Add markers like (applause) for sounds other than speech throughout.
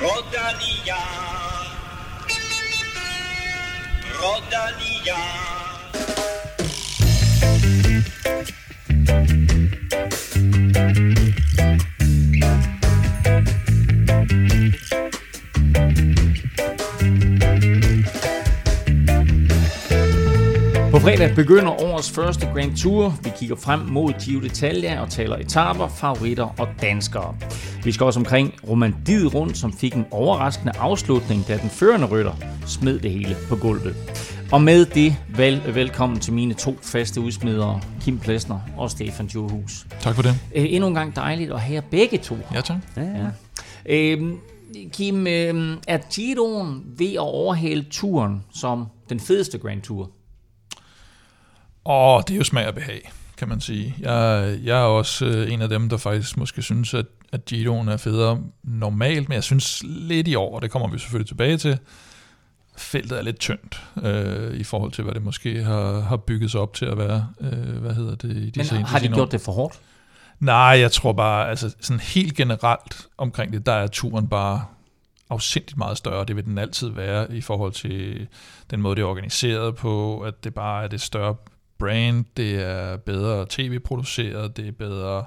Rodalia. Rodalia. Fredag begynder årets første Grand Tour. Vi kigger frem mod Giro d'Italia og taler etaper, favoritter og danskere. Vi skal også omkring Romandiet rundt, som fik en overraskende afslutning, da den førende rytter smed det hele på gulvet. Og med det, vel, velkommen til mine to faste udsmidere, Kim Plesner og Stefan Djurhus. Tak for det. Øh, endnu en gang dejligt at have begge to. Ja, tak. Ja. Øhm, Kim, øhm, er Giroen ved at overhale turen som den fedeste Grand Tour? Åh, det er jo smag og behag, kan man sige. Jeg, jeg er også øh, en af dem, der faktisk måske synes, at, at Giroen er federe normalt, men jeg synes lidt i år, og det kommer vi selvfølgelig tilbage til, feltet er lidt tyndt øh, i forhold til, hvad det måske har, har bygget sig op til at være. Øh, hvad hedder det? I de Men seneste har de gjort år. det for hårdt? Nej, jeg tror bare, altså sådan helt generelt omkring det, der er turen bare afsindigt meget større. Det vil den altid være i forhold til den måde, det er organiseret på, at det bare er det større brand, det er bedre tv-produceret, det er bedre...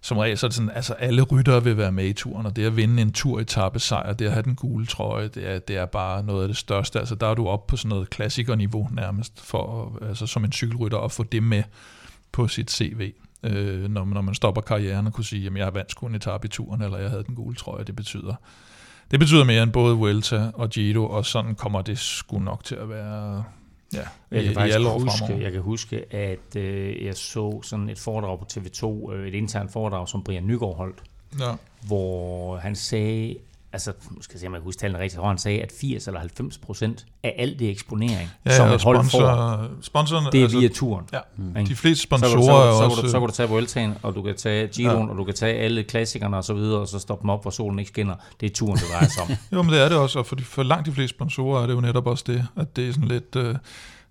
Som regel så er det sådan, altså alle ryttere vil være med i turen, og det at vinde en tur etape sejr, det at have den gule trøje, det er, det er bare noget af det største. Altså der er du oppe på sådan noget klassikerniveau nærmest, for, altså som en cykelrytter, at få det med på sit CV øh, når, når man stopper karrieren og kunne sige, at jeg har vandt sgu en etape i turen, eller jeg havde den gule trøje, det betyder. Det betyder mere end både Vuelta og Giro, og sådan kommer det sgu nok til at være ja, Jeg i, kan i faktisk alle huske, fremover. jeg kan huske, at øh, jeg så sådan et foredrag på TV2, øh, et internt foredrag, som Brian Nygaard holdt, Ja. hvor han sagde, altså, nu skal jeg se, om jeg kan huske tallene rigtigt, hvor han sagde, at 80 eller 90 procent af alt det eksponering, Ja, som et hold får, sponsor, sponsorerne, det er via turen. ja, Ikke? de fleste Så kan, sponsorer du, så, kan, du- så, også... kan du, så kan du tage Vueltaen, og du kan tage Giroen, ja. og du kan tage alle klassikerne og så videre, og så stoppe dem op, hvor solen ikke skinner. Det er turen, det drejer sig om. (laughs) Jo, men det er det også, og for, de, for langt de fleste sponsorer er det jo netop også det, at det er sådan lidt... Øh,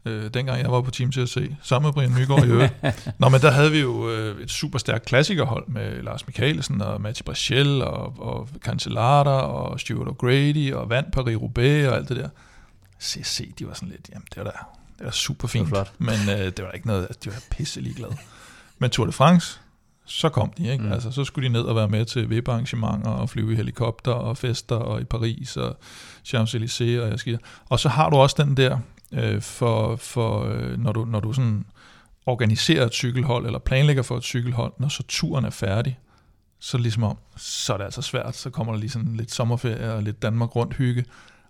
øh, dengang jeg var på Team CSC, sammen med Brian Nygaard i øvrigt. (laughs) Nå, men der havde vi jo øh, et super stærkt klassikerhold med Lars Mikkelsen og Matti Brachel og, og Cancellara og Stuart O'Grady og vandt Paris-Roubaix og alt det der. CSC, de var sådan lidt, jamen det var da, det var super fint, Det var flot. men øh, det var ikke noget, altså, de var pisse ligeglade. Men Tour de France, så kom de, ikke? Mm. Altså, så skulle de ned og være med til VIP-arrangementer og flyve i helikopter og fester og i Paris og Champs-Élysées og jeg skal Og så har du også den der, øh, for, for øh, når, du, når du sådan organiserer et cykelhold eller planlægger for et cykelhold, når så turen er færdig, så ligesom om, så er det altså svært. Så kommer der lige sådan lidt sommerferie og lidt Danmark rundt hygge,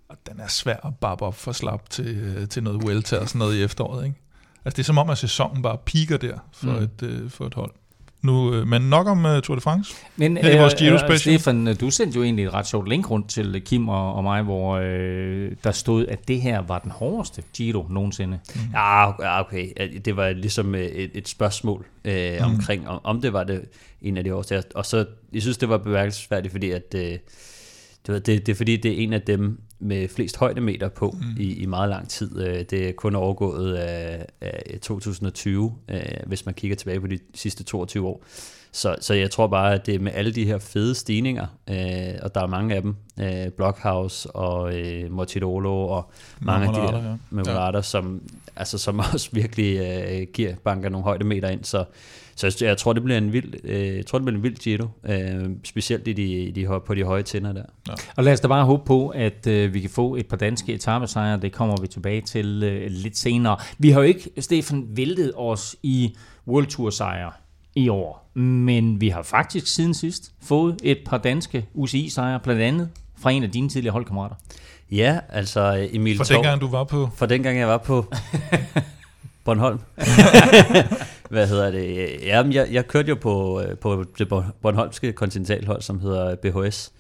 og den er svær at babbe op for slap til, øh, til noget Vuelta og sådan noget i efteråret. Ikke? Altså det er som om, at sæsonen bare piker der for, mm. et, øh, for et hold. Nu, øh, men nok om uh, Tour de France. Men Her i vores Giro øh, Special. Stefan, du sendte jo egentlig et ret sjovt link rundt til Kim og, og mig, hvor øh, der stod, at det her var den hårdeste Giro nogensinde. Ja, ja, okay. Det var ligesom øh, et, et spørgsmål øh, Mm. omkring, om, om det var det en af de årsager. Og så, jeg synes, det var bemærkelsesværdigt, fordi at, øh, det, var, det, det er fordi, det er en af dem med flest højdemeter på mm. i, i meget lang tid. Øh, Det er kun overgået af, af 2020, øh, hvis man kigger tilbage på de sidste 22 år. Så, så jeg tror bare, at det er med alle de her fede stigninger, øh, og der er mange af dem, øh, Blockhouse og øh, Mortidolo og mange af de der ja. ja. som, altså, som (laughs) også virkelig øh, giver banker nogle højdemeter ind. Så, så jeg, jeg tror, det bliver en vild, øh, jeg tror, det bliver en vild Giro, øh, specielt i de, i de, på de høje tænder der. Og lad os da bare håbe på, at øh, vi kan få et par danske etappesejre. Det kommer vi tilbage til øh, lidt senere. Vi har jo ikke, Stefan, væltet os i World Tour sejre i år. Men vi har faktisk siden sidst fået et par danske UCI-sejre, blandt andet fra en af dine tidligere holdkammerater. Ja, altså Emil For dengang du var på... For dengang jeg var på (laughs) Bornholm. (laughs) Hvad hedder det? Jamen, jeg, jeg kørte jo på, øh, på det Born- Bornholmske kontinentalhold, som hedder BHS.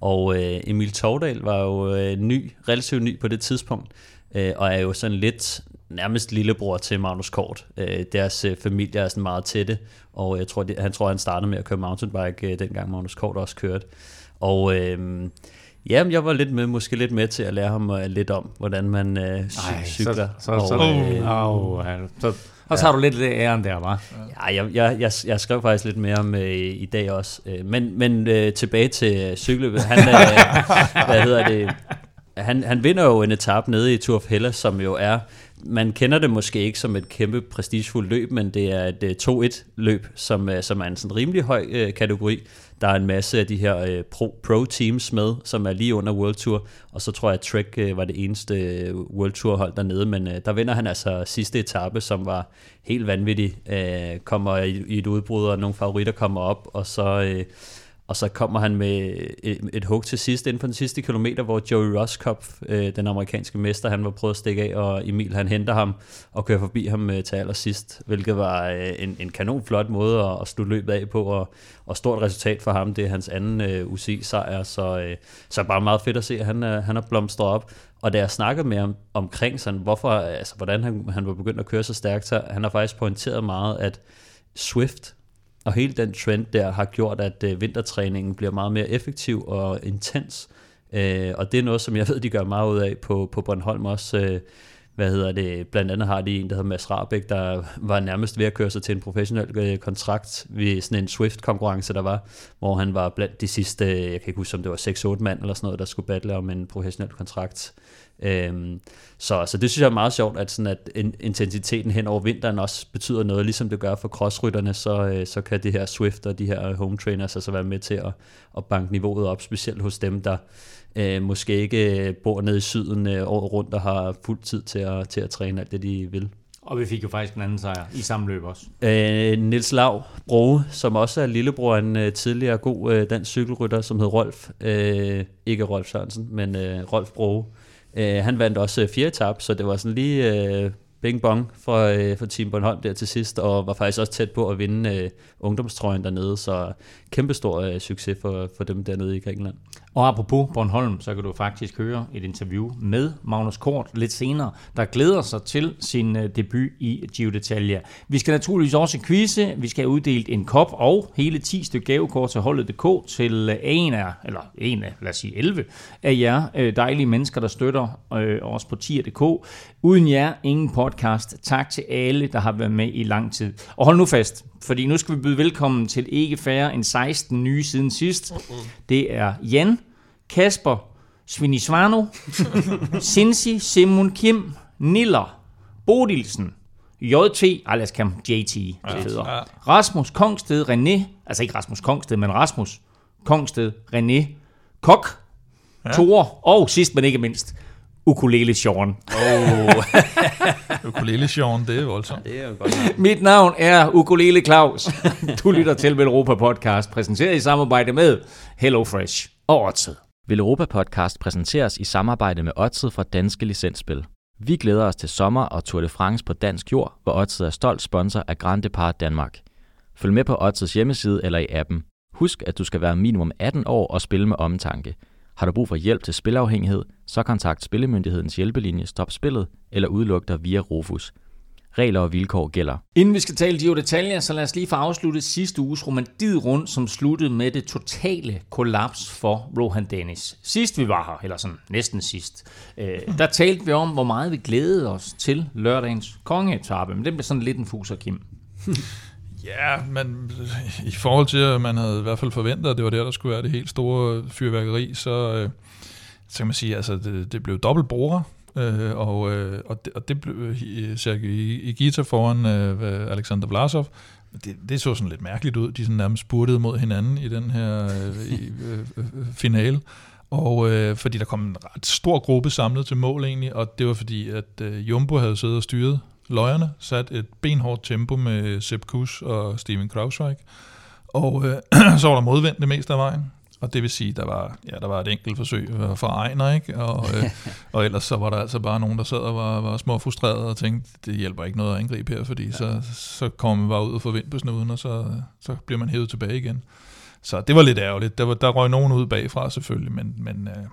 Og øh, Emil Tordal var jo øh, ny, relativt ny på det tidspunkt, øh, og er jo sådan lidt nærmest lillebror til Magnus Kort. Øh, deres øh, familie er sådan meget tætte, og jeg tror, han tror, han startede med at køre mountainbike, øh, dengang Magnus Kort også kørte. Og øh, Jamen, jeg var lidt med, måske lidt med til at lære ham uh, lidt om, hvordan man uh, cy- cykler. Så, så, så, og, øh, øh, oh, så, Og så har du lidt det æren der, var. Ja, jeg, jeg, jeg, jeg skrev faktisk lidt mere om øh, i dag også. Øh, men men øh, tilbage til øh, cykelløbet. Han, øh, (laughs) hvad hedder det? Han, han vinder jo en etape nede i Tour of Hellas, som jo er man kender det måske ikke som et kæmpe prestigefuldt løb, men det er et 2-1 løb, som, som er en sådan rimelig høj øh, kategori. Der er en masse af de her øh, pro, pro teams med, som er lige under World Tour, og så tror jeg, at Trek øh, var det eneste øh, World Tour hold dernede, men øh, der vinder han altså sidste etape, som var helt vanvittig. Øh, kommer i, i et udbrud, og nogle favoritter kommer op, og så... Øh, og så kommer han med et, et hug til sidst inden for den sidste kilometer, hvor Joey Roskopf, øh, den amerikanske mester, han var prøvet at stikke af, og Emil han henter ham og kører forbi ham øh, til allersidst, hvilket var øh, en, en kanon flot måde at, at slutte løbet af på, og, og stort resultat for ham. Det er hans anden øh, UCI-sejr, så, øh, så bare meget fedt at se, at han, øh, han har blomstret op. Og da jeg snakkede med ham omkring sådan, hvorfor, altså, hvordan han, han var begyndt at køre så stærkt, så han har faktisk pointeret meget, at Swift, og hele den trend der har gjort, at øh, vintertræningen bliver meget mere effektiv og intens. Øh, og det er noget, som jeg (laughs) ved, de gør meget ud af på, på Bornholm også. Øh, hvad hedder det, blandt andet har de en, der hedder Mads Rabeck, der var nærmest ved at køre sig til en professionel øh, kontrakt ved sådan en Swift-konkurrence, der var, hvor han var blandt de sidste, øh, jeg kan ikke huske, om det var 6-8 mand eller sådan noget, der skulle battle om en professionel kontrakt. Øhm, så, så det synes jeg er meget sjovt, at, sådan at intensiteten hen over vinteren også betyder noget, ligesom det gør for crossrytterne, så, øh, så kan det her Swift og de her home trainers altså være med til at, at banke niveauet op, specielt hos dem, der øh, måske ikke øh, bor nede i syden øh, året rundt og har fuld tid til at, til at træne alt det, de vil. Og vi fik jo faktisk en anden sejr i samme løb også. Øh, Nils Lav Broge, som også er lillebror en øh, tidligere god øh, dansk cykelrytter, som hed Rolf. Øh, ikke Rolf Sørensen, men øh, Rolf Broge. Øh, han vandt også øh, fjerde fire etap, så det var sådan lige øh, bing bong for, øh, for Team Bornholm der til sidst, og var faktisk også tæt på at vinde øh, ungdomstrøjen dernede, så kæmpestor øh, succes for, for dem dernede i Grækenland. Og apropos Bornholm, så kan du faktisk høre et interview med Magnus Kort lidt senere, der glæder sig til sin øh, debut i Giro d'Italia. Vi skal naturligvis også quizze, vi skal have uddelt en kop og hele 10 stykke gavekort til holdet.dk til øh, en af, eller en af, lad os sige 11 af jer øh, dejlige mennesker, der støtter øh, os på tier.dk. Uden jer, ingen podcast. Tak til alle, der har været med i lang tid. Og hold nu fast, fordi nu skal vi byde velkommen til ikke færre end 16 nye siden sidst. Det er Jan, Kasper, Svinisvano, (laughs) Sinsi, Simon Kim, Niller, Bodilsen, JT, ej lad os kalde JT, ja. Rasmus Kongsted, René, altså ikke Rasmus Kongsted, men Rasmus Kongsted, René, Kok, ja. Thor, og sidst men ikke mindst, Ukulele Sean. Oh. (laughs) ukulele Sean, det er voldsomt. Ja, det er jo godt. Mit navn er Ukulele Claus. Du lytter til Europa Podcast, præsenteret i samarbejde med HelloFresh og Odset. Europa Podcast præsenteres i samarbejde med Odset fra Danske Licensspil. Vi glæder os til sommer og Tour de France på dansk jord, hvor Odset er stolt sponsor af Grand Depart Danmark. Følg med på Odsets hjemmeside eller i appen. Husk, at du skal være minimum 18 år og spille med omtanke. Har du brug for hjælp til spilafhængighed, så kontakt Spillemyndighedens hjælpelinje Stop Spillet eller udluk dig via Rufus. Regler og vilkår gælder. Inden vi skal tale Giro d'Italia, så lad os lige få afsluttet sidste uges romandid rundt, som sluttede med det totale kollaps for Rohan Dennis. Sidst vi var her, eller sådan næsten sidst, øh, der talte vi om, hvor meget vi glædede os til lørdagens kongeetappe, men det blev sådan lidt en fuser, Kim. (laughs) Ja, men i forhold til, at man havde i hvert fald forventet, at det var der, der skulle være det helt store fyrværkeri, så, øh, så kan man sige, altså det, det blev dobbelt bruger, øh, og, øh, og, det, og det blev øh, Sergej Igita foran øh, Alexander Vlasov. Det, det så sådan lidt mærkeligt ud. De sådan nærmest spurtede mod hinanden i den her øh, i, øh, øh, finale. Og øh, fordi der kom en ret stor gruppe samlet til mål egentlig, og det var fordi, at øh, Jumbo havde siddet og styret løjerne, sat et benhårdt tempo med Sepp Kuss og Steven Krausweig. Og øh, (clears throat) så var der modvendt det meste af vejen. Og det vil sige, der var, ja, der var et enkelt forsøg for Ejner, ikke? Og, øh, (laughs) og ellers så var der altså bare nogen, der sad og var, var små frustrerede og tænkte, det hjælper ikke noget at angribe her, fordi ja. så, så kommer man bare ud og får vind på snuden, og så, så bliver man hævet tilbage igen. Så det var lidt ærgerligt. Der, var, der røg nogen ud bagfra selvfølgelig, men, men øh,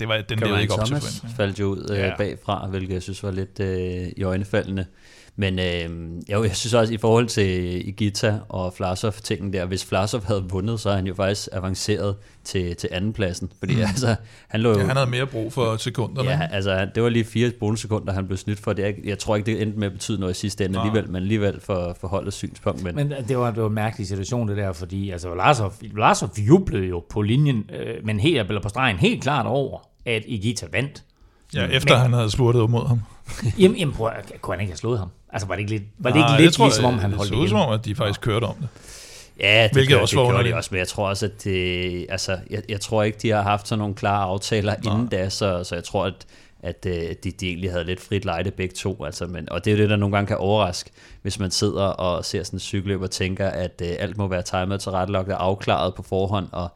det var, den levede ikke op Thomas til faldt jo ud øh, ja. bagfra, hvilket jeg synes var lidt øh, i øjnefaldende. Men øh, jo, jeg synes også, i forhold til Igita og Flasov-tingen der, hvis Flasov havde vundet, så er han jo faktisk avanceret til, til andenpladsen. Fordi mm. altså, han lå ja, han havde mere brug for sekunderne. Ja, altså, det var lige fire bonussekunder, han blev snydt for. Det, jeg, jeg tror ikke, det endte med at betyde noget i sidste ende alligevel, men alligevel for, for holdets synspunkt. Men, men det, var, det var en mærkelig situation, det der, fordi altså, Larsov, Larsov jublede jo på linjen, øh, men helt, eller på stregen helt klart over, at Igita vandt. Ja, efter men, han havde spurtet mod ham. jamen, jamen prøv, kunne han ikke have slået ham? Altså, var det ikke lidt, var det ikke lidt tror, ligesom om, han holdt det? Det som om, at de faktisk kørte om det. Ja, det, Hvilket gør, også det gjorde de også, men jeg tror også, at det, altså, jeg, jeg tror ikke, de har haft sådan nogle klare aftaler Nå. inden da, så, så jeg tror, at, at øh, de, de egentlig havde lidt frit lejde begge to. Altså, men, og det er jo det, der nogle gange kan overraske, hvis man sidder og ser sådan en cykelløb og tænker, at øh, alt må være timet til rettelagt og afklaret på forhånd, og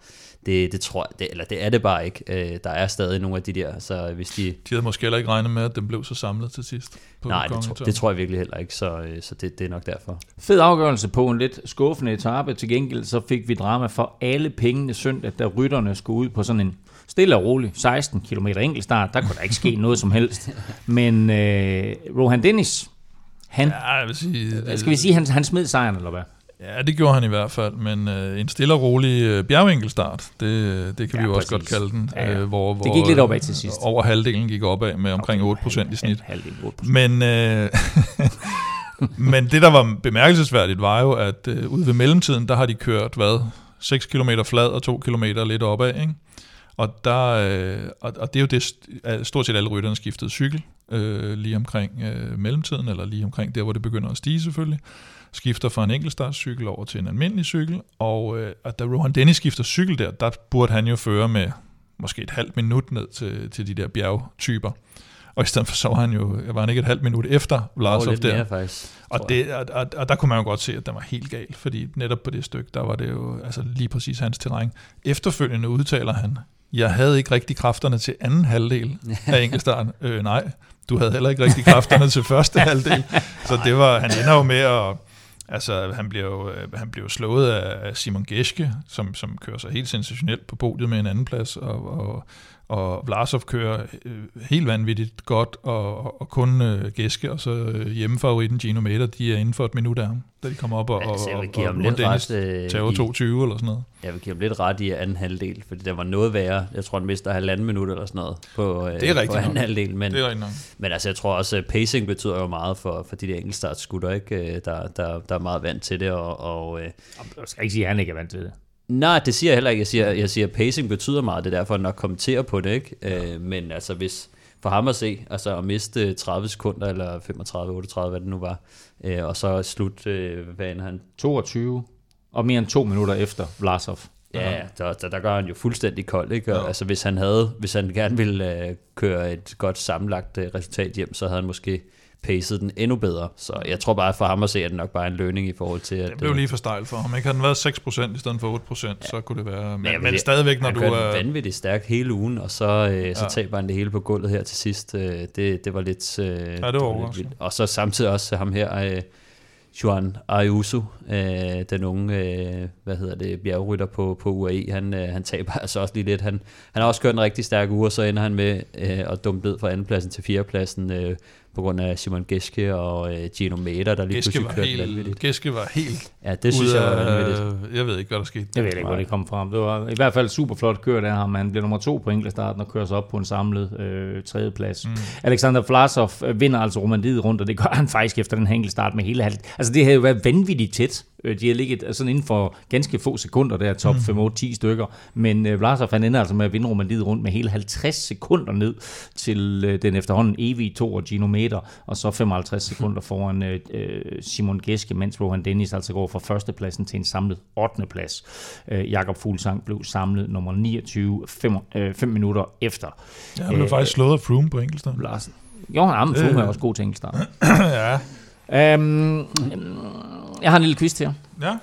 det, det tror jeg, det, eller det er det bare ikke. Øh, der er stadig nogle af de der, så hvis de... De havde måske heller ikke regnet med, at den blev så samlet til sidst. På Nej, det, tro, det tror jeg virkelig heller ikke, så, øh, så det, det er nok derfor. Fed afgørelse på en lidt skuffende etape. Til gengæld så fik vi drama for alle pengene søndag, da rytterne skulle ud på sådan en stille og rolig 16 km enkeltstart. Der kunne der ikke ske (laughs) noget som helst. Men øh, Rohan Dennis, han, ja, jeg vil sige, det, skal vi sige, han, han smed sejren, eller hvad? Ja, det gjorde han i hvert fald, men øh, en stille og rolig øh, bjergenkelstart, det, det kan ja, vi jo præcis. også godt kalde den. Ja, ja. Øh, hvor, hvor, det gik lidt opad til sidst. Over halvdelen gik opad med omkring okay, 8% i snit. Halvdelen 8%. Men, øh, (laughs) men det, der var bemærkelsesværdigt, var jo, at øh, ude ved mellemtiden, der har de kørt, hvad, 6 km flad og 2 km lidt opad, ikke? Og, der, øh, og, og det er jo det, stort set alle rytterne skiftede cykel, øh, lige omkring øh, mellemtiden, eller lige omkring der, hvor det begynder at stige selvfølgelig skifter fra en enkeltstartscykel over til en almindelig cykel, og øh, at da Rohan Dennis skifter cykel der, der burde han jo føre med måske et halvt minut ned til, til de der bjergtyper. Og i stedet for så var han jo, var han ikke et halvt minut efter Vlasov der. Mere, faktisk, og, det, og, og, og, der kunne man jo godt se, at den var helt gal, fordi netop på det stykke, der var det jo altså lige præcis hans terræn. Efterfølgende udtaler han, jeg havde ikke rigtig kræfterne til anden halvdel af (laughs) enkeltstarten. øh, nej, du havde heller ikke rigtig kræfterne til første (laughs) halvdel. Så det var, han ender jo med at Altså, han bliver jo, øh, han bliver slået af Simon Geske, som, som kører sig helt sensationelt på podiet med en anden plads, og, og, og Vlasov kører øh, helt vanvittigt godt, og, og kun øh, Gæske og så øh, hjemmefavoritten Gino Mater, de er inden for et minut af ham, da de kommer op og, altså, jeg vil give og, og lidt ret, øh, tager 22 eller sådan noget. Jeg vil give ham lidt ret i anden halvdel, fordi det var noget værre. Jeg tror, han mister halvanden minut eller sådan noget på, øh, det er på anden halvdel. Men, det er rigtigt nok. Men altså, jeg tror også, at pacing betyder jo meget for, for de der enkeltstartskutter, ikke? Der, der, der er meget vant til det. Og, og, øh, jeg skal ikke sige, at han ikke er vant til det. Nej, det siger jeg heller ikke. Jeg siger, jeg siger, at pacing betyder meget, det er derfor, at nok kommenterer på det. Ikke? Ja. Øh, men altså, hvis for ham at se, altså at miste 30 sekunder, eller 35, 38, hvad det nu var, øh, og så slut, øh, hvad er han? 22, og mere end to minutter efter Vlasov. Ja, der, der, der gør han jo fuldstændig kold, ikke? Og, ja. Altså hvis han havde, hvis han gerne ville øh, køre et godt sammenlagt øh, resultat hjem, så havde han måske pacet den endnu bedre. Så jeg tror bare, for ham at se, at det nok bare en lønning i forhold til... At, det blev lige for stejl for ham. Ikke? Havde den været 6% i stedet for 8%, ja. så kunne det være... Men, ja, men stadigvæk, når du er... Han vanvittigt stærkt hele ugen, og så, øh, så ja. taber han det hele på gulvet her til sidst. Øh, det, det var lidt... Øh, ja, det var, det var lidt vildt. Og så samtidig også ham her... Øh, Juan Ayuso, øh, den unge, øh, hvad hedder det, bjergrytter på, på UAE, han, øh, han taber (laughs) altså også lige lidt. Han, han har også kørt en rigtig stærk uge, og så ender han med øh, at dumme ned fra andenpladsen til fjerdepladsen, øh, på grund af Simon Geske og øh, Gino Mater, der lige Geske pludselig kørte vanvittigt. Geske var helt Ja, det synes jeg var vanvittigt. Jeg ved ikke, hvad der skete. Jeg ved ikke, hvor det kom fra. Det var i hvert fald super flot kørt af ham. Han bliver nummer to på enkeltstarten og kører sig op på en samlet øh, tredjeplads. Mm. Alexander Vlasov øh, vinder altså Romandiet rundt, og det gør han faktisk efter den enkeltstart med hele halv. Altså det havde jo været vanvittigt tæt de har ligget øh, sådan inden for ganske få sekunder, der top 5, 8, 10 stykker. Men øh, Vlasov han ender altså med at vinde Romandiet rundt med hele 50 sekunder ned til øh, den efterhånden evige to og Gino Meter, og så 55 (laughs) sekunder foran øh, øh, Simon Geske, mens Rohan Dennis altså går fra førstepladsen til en samlet 8. plads. Øh, Jakob Fuglsang blev samlet nummer 29, 5 øh, minutter efter. Ja, han blev øh, faktisk slået af Froome på enkeltstart. Larsen. Jo, han Froome øh. er også god til enkeltstart. (clears throat) ja. Øhm, jeg har en lille quiz til jer. Ja.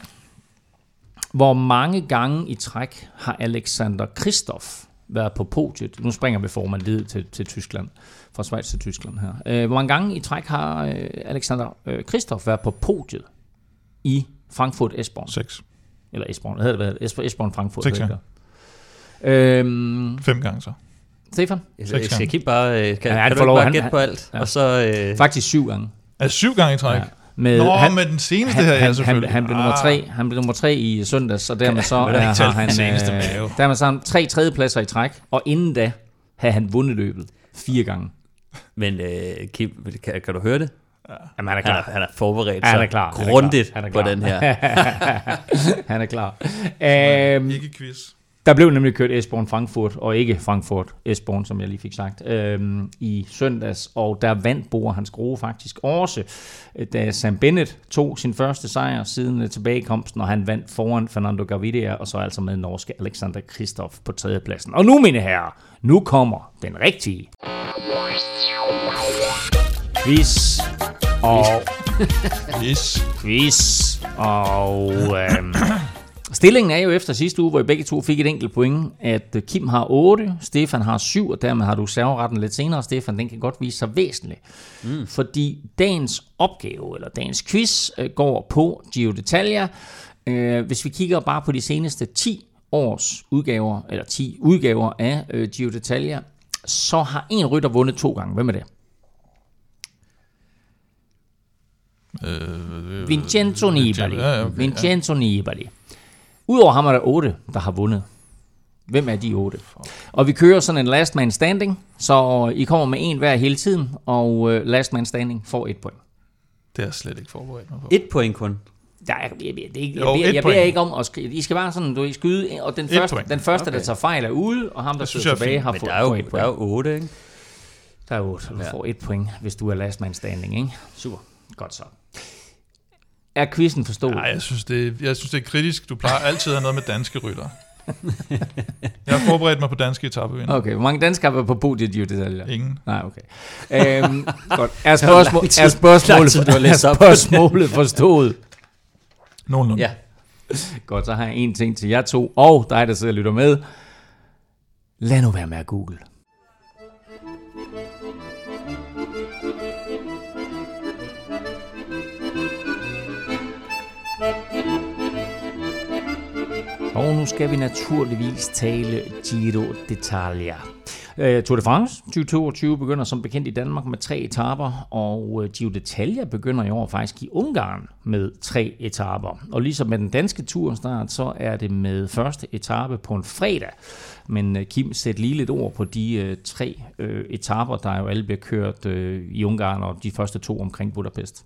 Hvor mange gange i træk har Alexander Kristoff været på podiet? Nu springer vi formaliet til, til Tyskland, fra Schweiz til Tyskland her. Øh, hvor mange gange i træk har øh, Alexander øh, Kristoff været på podiet i Frankfurt Esbjerg? Seks. Eller Esbjerg, hvad hedder det? Esbjerg Frankfurt. Seks gange. Øhm, Fem gange så. Stefan? Jeg, jeg skal ikke bare, øh, kan, ja, kan du ikke bare gætte på alt? Ja. Og så, øh... Faktisk syv gange. Er syv gange i træk? Ja. Med, Nå, han, med den seneste han, her, ja, han, han, selvfølgelig. han, blev nummer Ah. tre, han blev nummer tre i søndags, og dermed så er, tælle har han, seneste øh, med, jo. dermed så han tre tredjepladser i træk, og inden da havde han vundet løbet fire gange. Men øh, Kim, kan, kan du høre det? Jamen, han er Han er, klar. han er forberedt Han er klar. Han er grundigt klar. Han er på klar. den her. (laughs) han er klar. Øhm, Ikke quiz. Der blev nemlig kørt Esbjørn Frankfurt, og ikke Frankfurt Esbjørn, som jeg lige fik sagt, øhm, i søndags. Og der vandt Bor Hans Grohe faktisk også, øh, da Sam Bennett tog sin første sejr siden tilbagekomsten, og han vandt foran Fernando Gaviria, og så altså med norske Alexander Kristoff på tredjepladsen. Og nu, mine herrer, nu kommer den rigtige. Quiz og Yes. quiz. Og øhm, stillingen er jo efter sidste uge, hvor I begge to fik et enkelt point, at øh, Kim har 8, Stefan har 7, og dermed har du serveretten lidt senere, Stefan. Den kan godt vise sig væsentlig. Mm. Fordi dagens opgave, eller dagens quiz, øh, går på Gio Detaljer. Øh, hvis vi kigger bare på de seneste 10 års udgaver, eller 10 udgaver af Gio Detaljer, så har en rytter vundet to gange. Hvem er det? Øh, Vincenzo Nibali. Ja, ja, okay, Vincenzo Nibali. Udover ham er der otte, der har vundet. Hvem er de otte? Og vi kører sådan en last man standing, så I kommer med en hver hele tiden, og øh, last man standing får et point. Det jeg slet ikke forberedt mig på. Et point kun. Der er, jeg, jeg, jeg, jeg, Jo, jeg, jeg, beder ikke om at skrive. I skal bare sådan, du I skyde, og den første, den første Okay. der tager fejl, er ude, og ham, der sidder er tilbage, har fået der er, et der point. er jo otte, ikke? Der er otte, så du Ja. får et point, hvis du er last man standing, ikke? Super. Godt så. Er quizzen forstået? Nej, jeg synes, det, jeg synes, det er kritisk. Du plejer altid at have noget med danske rytter. jeg har forberedt mig på danske etapevinder. Okay, hvor mange danskere har været på podiet, Gio Detaljer? Ingen. Nej, okay. Øhm, (laughs) godt. Er, spørgsmål, er, spørgsmålet, er spørgsmålet forstået? Nogenlunde. Ja. Godt, så har jeg en ting til jer to, og dig, der sidder og lytter med. Lad nu være med at google. Og nu skal vi naturligvis tale Giro d'Italia. Uh, Tour de France 2022 begynder som bekendt i Danmark med tre etaper, og øh, Giro d'Italia begynder i år faktisk i Ungarn med tre etaper. Og ligesom med den danske turstart, så er det med første etape på en fredag. Men uh, Kim, sæt lige lidt ord på de uh, tre etaper, der jo alle bliver kørt i Ungarn, og de første to omkring Budapest.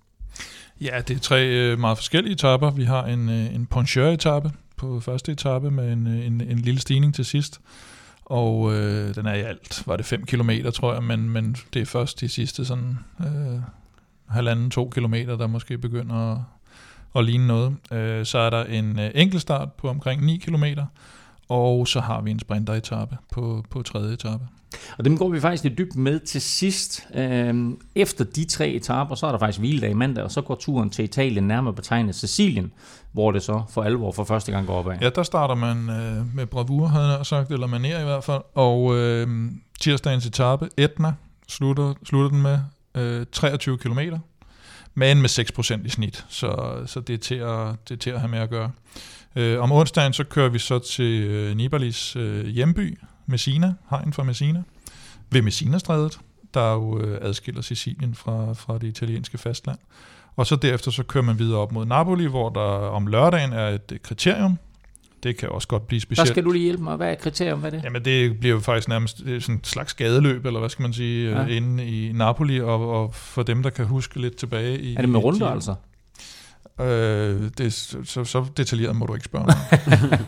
Ja, det er tre meget forskellige etapper. Vi har en, en poncheur-etappe på første etape med en, øh, en, en lille stigning til sidst. Og øh, den er i alt, var det 5 km, tror jeg, men, men det er først de sidste sådan øh, halvanden, to kilometer, der måske begynder at, at ligne noget. Øh, så er der en øh, enkeltstart på omkring 9 km, og så har vi en sprinteretappe på, på tredje etape. Og dem går vi faktisk lidt dybt med til sidst. Øhm, Efter de tre etaper, så er der faktisk hviledag i mandag, og så går turen til Italien nærmere betegnet Sicilien, hvor det så for alvor for første gang går opad. Ja, der starter man øh, med bravur, havde jeg sagt, eller maner i hvert fald. Og øh, tirsdagens etape, Etna, slutter, slutter den med øh, 23 km, men med 6% i snit, så, så det, er til at, det er til at have med at gøre. Øh, om onsdagen så kører vi så til øh, Nibalis øh, hjemby, Messina, hegn fra Messina, ved Messinastrædet, der jo øh, adskiller Sicilien fra, fra det italienske fastland. Og så derefter så kører man videre op mod Napoli, hvor der om lørdagen er et øh, kriterium. Det kan også godt blive Der specielt. skal du lige hjælpe mig. Hvad er kriterium? Hvad er det? Jamen det bliver jo faktisk nærmest er sådan et slags gadeløb, eller hvad skal man sige, Ja. inde i Napoli, og, og for dem, der kan huske lidt tilbage i... Er det med runder altså? Øh, det, så, så detaljeret må du ikke spørge mig.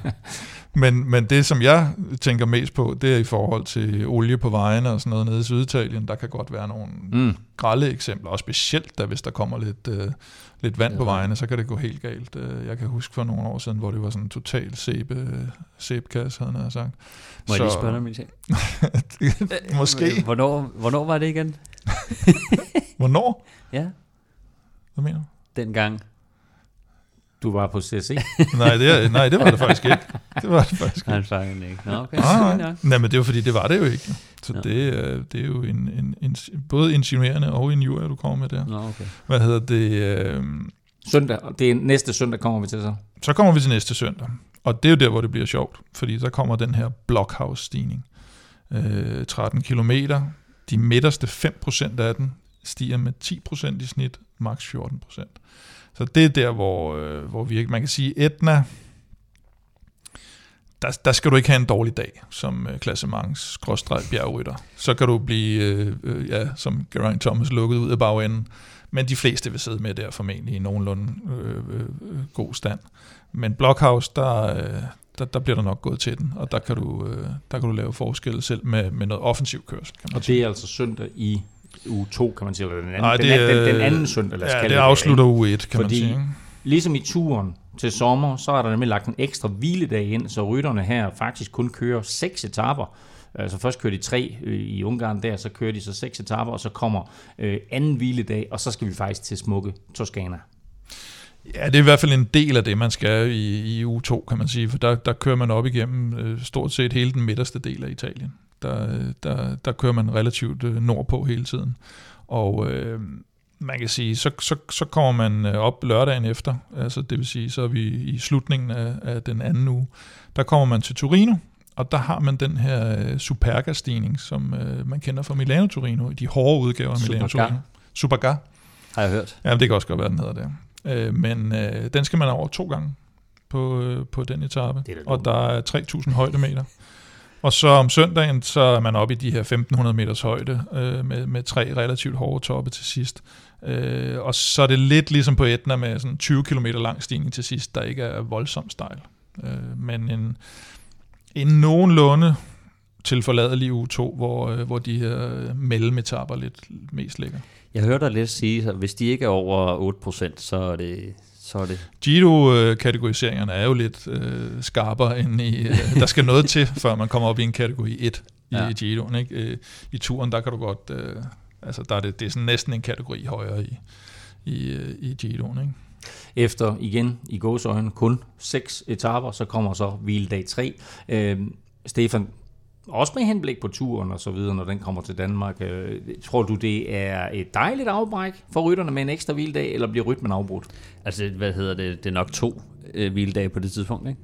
(laughs) men, men det, som jeg tænker mest på, det er i forhold til olie på vejene og sådan noget nede i Syditalien. Der kan godt være nogle Mm. grælde eksempler, og specielt da hvis der kommer lidt, øh, lidt vand på vejene, så kan det gå helt galt. Øh, Jeg kan huske for nogle år siden, hvor det var sådan en total sæbe, sæbekasse, havde jeg sagt. Må jeg lige spørge dig om en ting? (laughs) Måske. Hvornår, hvornår var det igen? (laughs) Hvornår? Ja, Hvad mener du? dengang. Du var på CSC. (laughs) Nej, det, nej, det var det faktisk ikke. Det var det faktisk ikke. fangede den ikke. Nå, okay. Nej, nej. nej, men det var fordi, det var det jo ikke. Så Nå. det, er, det er jo en, en, en, både insinuerende og injurier, du kommer med der. Nå, okay. Hvad hedder det? Øh, søndag. Det er næste søndag kommer vi til så. så kommer vi til næste søndag. Og det er jo der, hvor det bliver sjovt. Fordi der kommer den her blockhouse-stigning. Øh, 13 kilometer. De midterste 5% af den stiger med 10% i snit, maks 14%. Så det er der, hvor, øh, hvor vi man kan sige, Etna, der, der skal du ikke have en dårlig dag som øh, klassemangs bjergrytter. Så kan du blive, øh, øh, ja, som Geraint Thomas, lukket ud af bagenden. Men de fleste vil sidde med der formentlig i nogenlunde øh, øh, god stand. Men Blockhouse, der, øh, der, der bliver der nok gået til den, og der kan du, øh, der kan du lave forskel selv med, med noget offensiv kørsel. Kan man og det er altså søndag i uge 2, kan man sige, eller den anden, Ej, det, den, den, den anden søndag, lad os ja, det afslutter uge 1, kan Fordi, man sige. Ligesom i turen til sommer, så er der nemlig lagt en ekstra hviledag ind, så rytterne her faktisk kun kører seks etaper. Altså først kører de tre øh, i Ungarn der, så kører de så seks etaper, og så kommer øh, anden hviledag, og så skal vi faktisk til smukke Toskana. Ja, det er i hvert fald en del af det, man skal i, i u 2, kan man sige, for der, der kører man op igennem øh, stort set hele den midterste del af Italien. Der, der, der kører man relativt øh, nordpå hele tiden. Og øh, man kan sige, så, så, så kommer man øh, op lørdagen efter, altså det vil sige, så er vi i slutningen af, af den anden uge, der kommer man til Torino, og der har man den her øh, Superga-stigning, som øh, man kender fra Milano Torino, de hårde udgaver af Milano Torino. Superga. Har jeg hørt. Ja, det kan også godt være, den hedder det. Øh, men øh, den skal man over to gange på, øh, på den etape, og der er 3.000 højdemeter. Og så om søndagen, så er man oppe i de her 1500 meters højde øh, med, med tre relativt hårde toppe til sidst. Øh, og så er det lidt ligesom på Etna med sådan 20 km lang stigning til sidst, der ikke er voldsomt stejl. Øh, men en, en nogenlunde til forladelig uge 2, hvor, øh, hvor de her mellemetapper lidt mest ligger. Jeg hørte dig lidt sige, at hvis de ikke er over 8%, så er det, så er det... Giro-kategoriseringerne er jo lidt øh, skarpere end i... Øh, der skal noget til, (laughs) før man kommer op i en kategori 1 i ja. Giroen. Ikke? Øh, I turen, der kan du godt... Øh, altså, der er det, det er sådan næsten en kategori højere i, i, øh, i Giroen. Ikke? Efter igen i gåsøjne kun seks etaper, så kommer så hviledag 3. Øh, Stefan, også med henblik på turen og så videre, når den kommer til Danmark. Øh, tror du, det er et dejligt afbræk for rytterne med en ekstra hviledag, eller bliver rytmen afbrudt? Altså, hvad hedder det? Det er nok to øh, hviledage på det tidspunkt, ikke?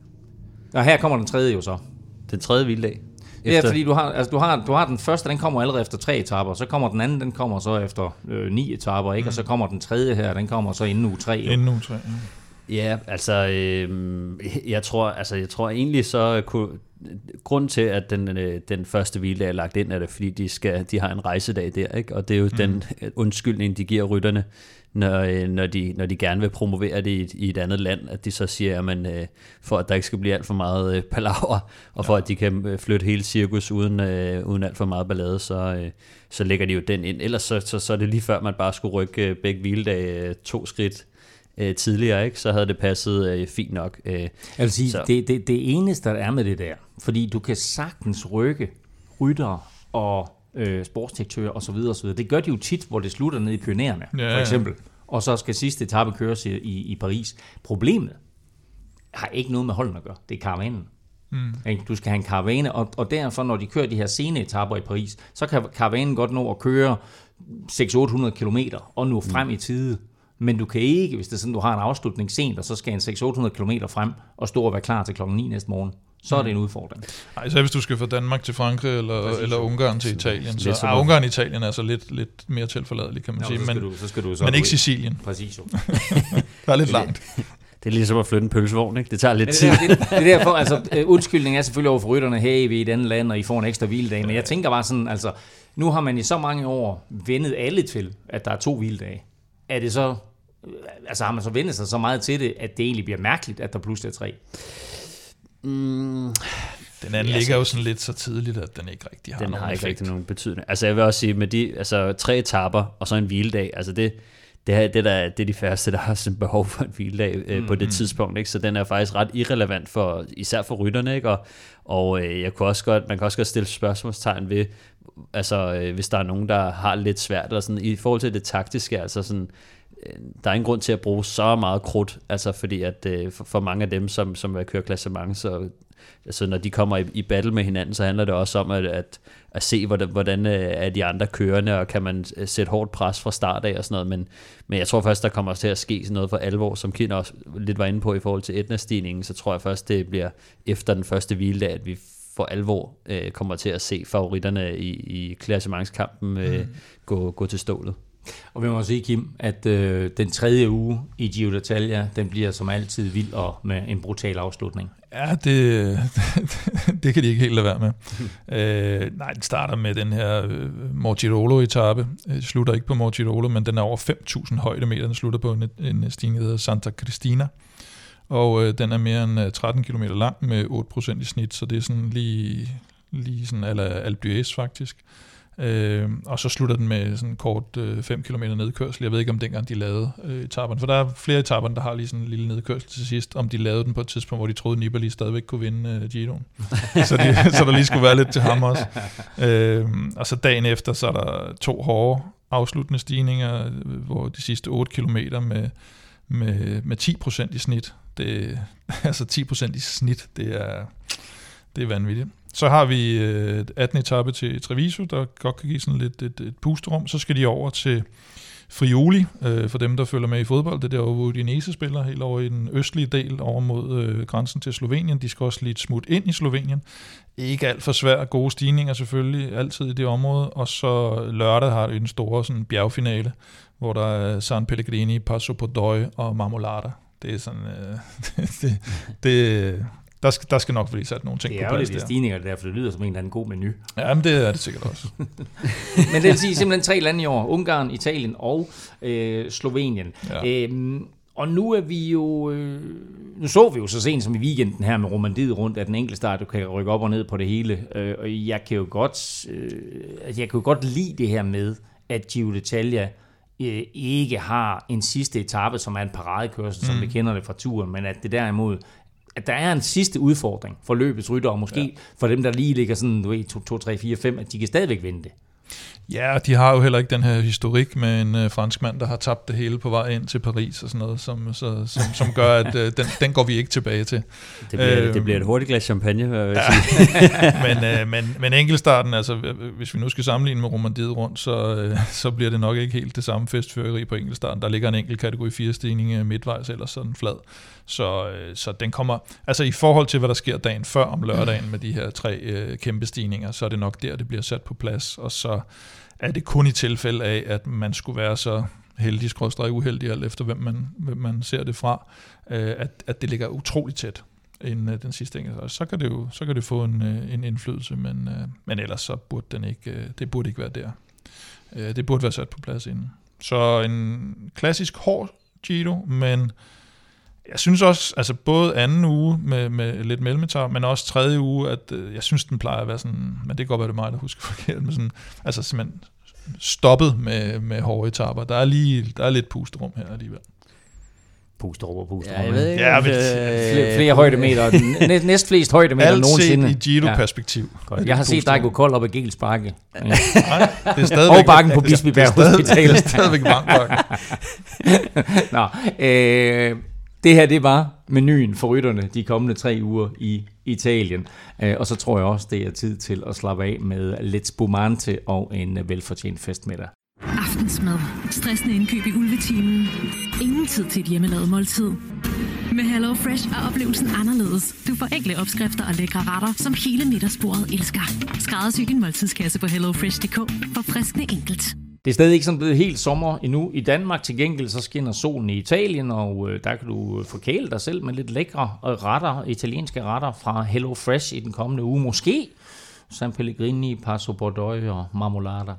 Og her kommer den tredje jo så. Den tredje hviledag? Efter... Ja, fordi du har, altså, du, har, du har den første, den kommer allerede efter tre etaper, så kommer den anden, den kommer så efter øh, ni etaper, ikke? Mm. og så kommer den tredje her, den kommer så inden uge tre. Inden uge tre, ja. Ja, altså, øh, jeg tror, altså, jeg tror egentlig så kunne, grund til, at den, øh, den første hviledag er lagt ind, er det, fordi de, skal, de har en rejsedag der, ikke? og det er jo mm. den undskyldning, de giver rytterne, når, øh, når, de, når de gerne vil promovere det i, i et andet land, at de så siger, at man, øh, for at der ikke skal blive alt for meget palaver, og for at de kan flytte hele cirkus uden, uden alt for meget ballade, så, så lægger de jo den ind. Ellers så, så, så er det lige før, man bare skulle rykke begge hviledage to skridt øh, tidligere, ikke? så havde det passet øh, fint nok. Øh, jeg vil sige, så. det, det, det eneste, der er med det der, fordi du kan sagtens rykke rytter og øh, sportsdirektører osv. osv. Det gør de jo tit, hvor det slutter ned i pionererne, ja, for eksempel. Og så skal sidste etape køres i, i, i Paris. Problemet har ikke noget med holden at gøre. Det er karavanen. Mm. Du skal have en karavane, og, og derfor, når de kører de her sene etapper i Paris, så kan karavanen godt nå at køre 600-800 km og nå frem mm. i tide men du kan ikke, hvis det er sådan, du har en afslutning sent, og så skal en 600-800 km frem og stå og være klar til klokken 9 næste morgen, så er det en udfordring. Nej, så hvis du skal fra Danmark til Frankrig eller, eller Ungarn til Italien. Så, så ah, Ungarn og Italien er så lidt, lidt mere tilforladelig, kan man ja, sige. Men, du, så skal du så men ikke Sicilien. Præcis jo. (laughs) det er lidt langt. Det er ligesom at flytte en pølsevogn, ikke? Det tager lidt tid. Det, det, det, er derfor, altså, øh, undskyldningen er selvfølgelig over for rytterne, hey, vi er i den land, og I får en ekstra hviledag, men jeg tænker bare sådan, altså, nu har man i så mange år vendet alle til, at der er to hviledage. Er det så altså har man så vendt sig så meget til det, at det egentlig bliver mærkeligt, at der pludselig er tre? Mm, den anden ja, ligger jo sådan lidt så tidligt, at den ikke rigtig har den nogen har ikke effekt. rigtig nogen betydning. Altså jeg vil også sige, med de altså, tre etapper og så en hviledag, altså det, det, er, det, der, det er de færreste, der har sådan behov for en hviledag øh, mm, på det mm. tidspunkt. Ikke? Så den er faktisk ret irrelevant, for, især for rytterne. Ikke? Og, og øh, jeg kunne også godt, man kan også godt stille spørgsmålstegn ved, altså, øh, hvis der er nogen, der har lidt svært, eller sådan, i forhold til det taktiske, altså sådan, øh, der er ingen grund til at bruge så meget krudt, altså fordi at øh, for, for mange af dem, som, som vil køre klassement, så altså når de kommer i, i battle med hinanden, så handler det også om at, at, at se, hvordan, hvordan er de andre kørende, og kan man øh, sætte hårdt pres fra start af og sådan noget, men, men jeg tror først, der kommer til at ske sådan noget for alvor, som Kind også lidt var inde på i forhold til etnastigningen, så tror jeg først, det bliver efter den første hviledag, at vi for alvor øh, kommer til at se favoritterne i, i klassementskampen øh, mm. gå, gå til stålet. Og vi må sige, Kim, at øh, den tredje uge i Giro d'Italia, den bliver som altid vild og med en brutal afslutning. Ja, det, (laughs) det kan de ikke helt lade være med. øh, nej, den starter med den her øh, Mortirolo-etappe. Det slutter ikke på Mortirolo, men den er over 5.000 højdemeter. Den slutter på en, en stigning, der hedder Santa Cristina. Og øh, den er mere end 13 km lang med 8% i snit, så det er sådan lige, lige sådan ala Alpe faktisk. Øh, og så slutter den med sådan en kort øh, 5 km nedkørsel. Jeg ved ikke, om dengang de lavede øh, etaperne, for der er flere etaper, der har lige sådan en lille nedkørsel til sidst, om de lavede den på et tidspunkt, hvor de troede, Nibali stadigvæk kunne vinde øh, Giroen. (laughs) så, de, så der lige skulle være lidt til ham også. Øh, og så dagen efter, så er der to hårde afsluttende stigninger, hvor de sidste 8 km med, med, med 10% i snit. Det, (laughs) altså 10% i snit, det er, det er vanvittigt. Så har vi øh, 18 etape til Treviso, der godt kan give sådan lidt et, et pusterum. Så skal de over til Friuli, øh, for dem, der følger med i fodbold. Det er der, hvor Udinese spiller, helt over i den østlige del, over mod øh, grænsen til Slovenien. De skal også lige et smut ind i Slovenien. Ikke alt for svært, gode stigninger selvfølgelig, altid i det område. Og så lørdag har de en stor sådan, bjergfinale, hvor der er San Pellegrini, Passo Podoi og Marmolada. Det er sådan, øh, (laughs) det, det, der skal, der skal nok blive sat nogle ting på plads der. Det er jo lidt stigninger der, for det lyder som en eller anden god menu. Ja, men det er det sikkert også. (laughs) men det vil sige simpelthen tre lande i år. Ungarn, Italien og øh, Slovenien. Ja. Øhm, og nu er vi jo, øh, nu så vi jo så sent som i weekenden her med Romandiet rundt, at den enkelte start, du kan rykke op og ned på det hele. Øh, og jeg kan jo godt, øh, jeg kan jo godt lide det her med, at Giro d'Italia øh, ikke har en sidste etape, som er en paradekørsel, mm. som vi kender det fra turen, men at det derimod at der er en sidste udfordring for løbets rytter, og måske ja. for dem, der lige ligger sådan, du ved, 2, 2, 3, 4, 5, at de kan stadigvæk vinde det. Ja, de har jo heller ikke den her historik med en øh, fransk mand, der har tabt det hele på vej ind til Paris og sådan noget, som, så, som, som gør, at øh, den, den går vi ikke tilbage til. Det bliver, øh, det bliver et hurtigt glas champagne, vil jeg ja. sige. (laughs) men, øh, men, men enkeltstarten, altså hvis vi nu skal sammenligne med Romandiet rundt, så, øh, så bliver det nok ikke helt det samme festføreri på enkeltstarten. Der ligger en enkelt kategori 4 stigning øh, midtvejs, eller sådan flad. Så, øh, så den kommer, altså i forhold til, hvad der sker dagen før om lørdagen med de her tre øh, kæmpe stigninger, så er det nok der, det bliver sat på plads, og så er det kun i tilfælde af, at man skulle være så heldig, skrådstræk uheldig, alt efter hvem man, hvem man ser det fra, øh, at, at det ligger utroligt tæt inden øh, den sidste enkelt. Så kan det jo så kan det få en, øh, en indflydelse, men, øh, men ellers så burde den ikke, øh, det burde ikke være der. Øh, det burde være sat på plads inden. Så en klassisk hård Giro, men jeg synes også, altså både anden uge med, med lidt mellemetager, men også tredje uge, at øh, jeg synes, den plejer at være sådan, men det kan godt være, det er mig, der husker (laughs) forkert, men sådan, altså simpelthen stoppet med, med hårde etaper. Der er lige der er lidt pusterum her alligevel. Pusterum og pusterum. Ja, jeg ved ikke, ja, men, øh, flere, flere højdemeter. (laughs) Næst, næst flest højdemeter Alt nogensinde. Alt set i Giro-perspektiv. Ja. Jeg har set dig gå kold op ad Gels Bakke. Ja. (laughs) Nej, det er stadigvæk, og bakken på Bispebjerg Hospital. Det er stadigvæk varmt bakken. Nå, øh, det her, det var menuen for rytterne de kommende tre uger i Italien. Øh, og så tror jeg også, det er tid til at slappe af med lidt spumante og en velfortjent festmiddag. Aftensmad. Stressende indkøb i ulvetimen. Ingen tid til et hjemmelavet måltid. Med Hello Fresh er oplevelsen anderledes. Du får enkle opskrifter og lækre retter, som hele middagsbordet elsker. Skræddersy din måltidskasse på hellofresh.dk for friskende enkelt. Det er stadig ikke sådan blevet helt sommer endnu i Danmark. Til gengæld så skinner solen i Italien, og øh, der kan du øh, forkæle dig selv med lidt lækre retter, italienske retter fra Hello Fresh i den kommende uge. Måske San Pellegrini, Passo Bordeaux og Marmolada.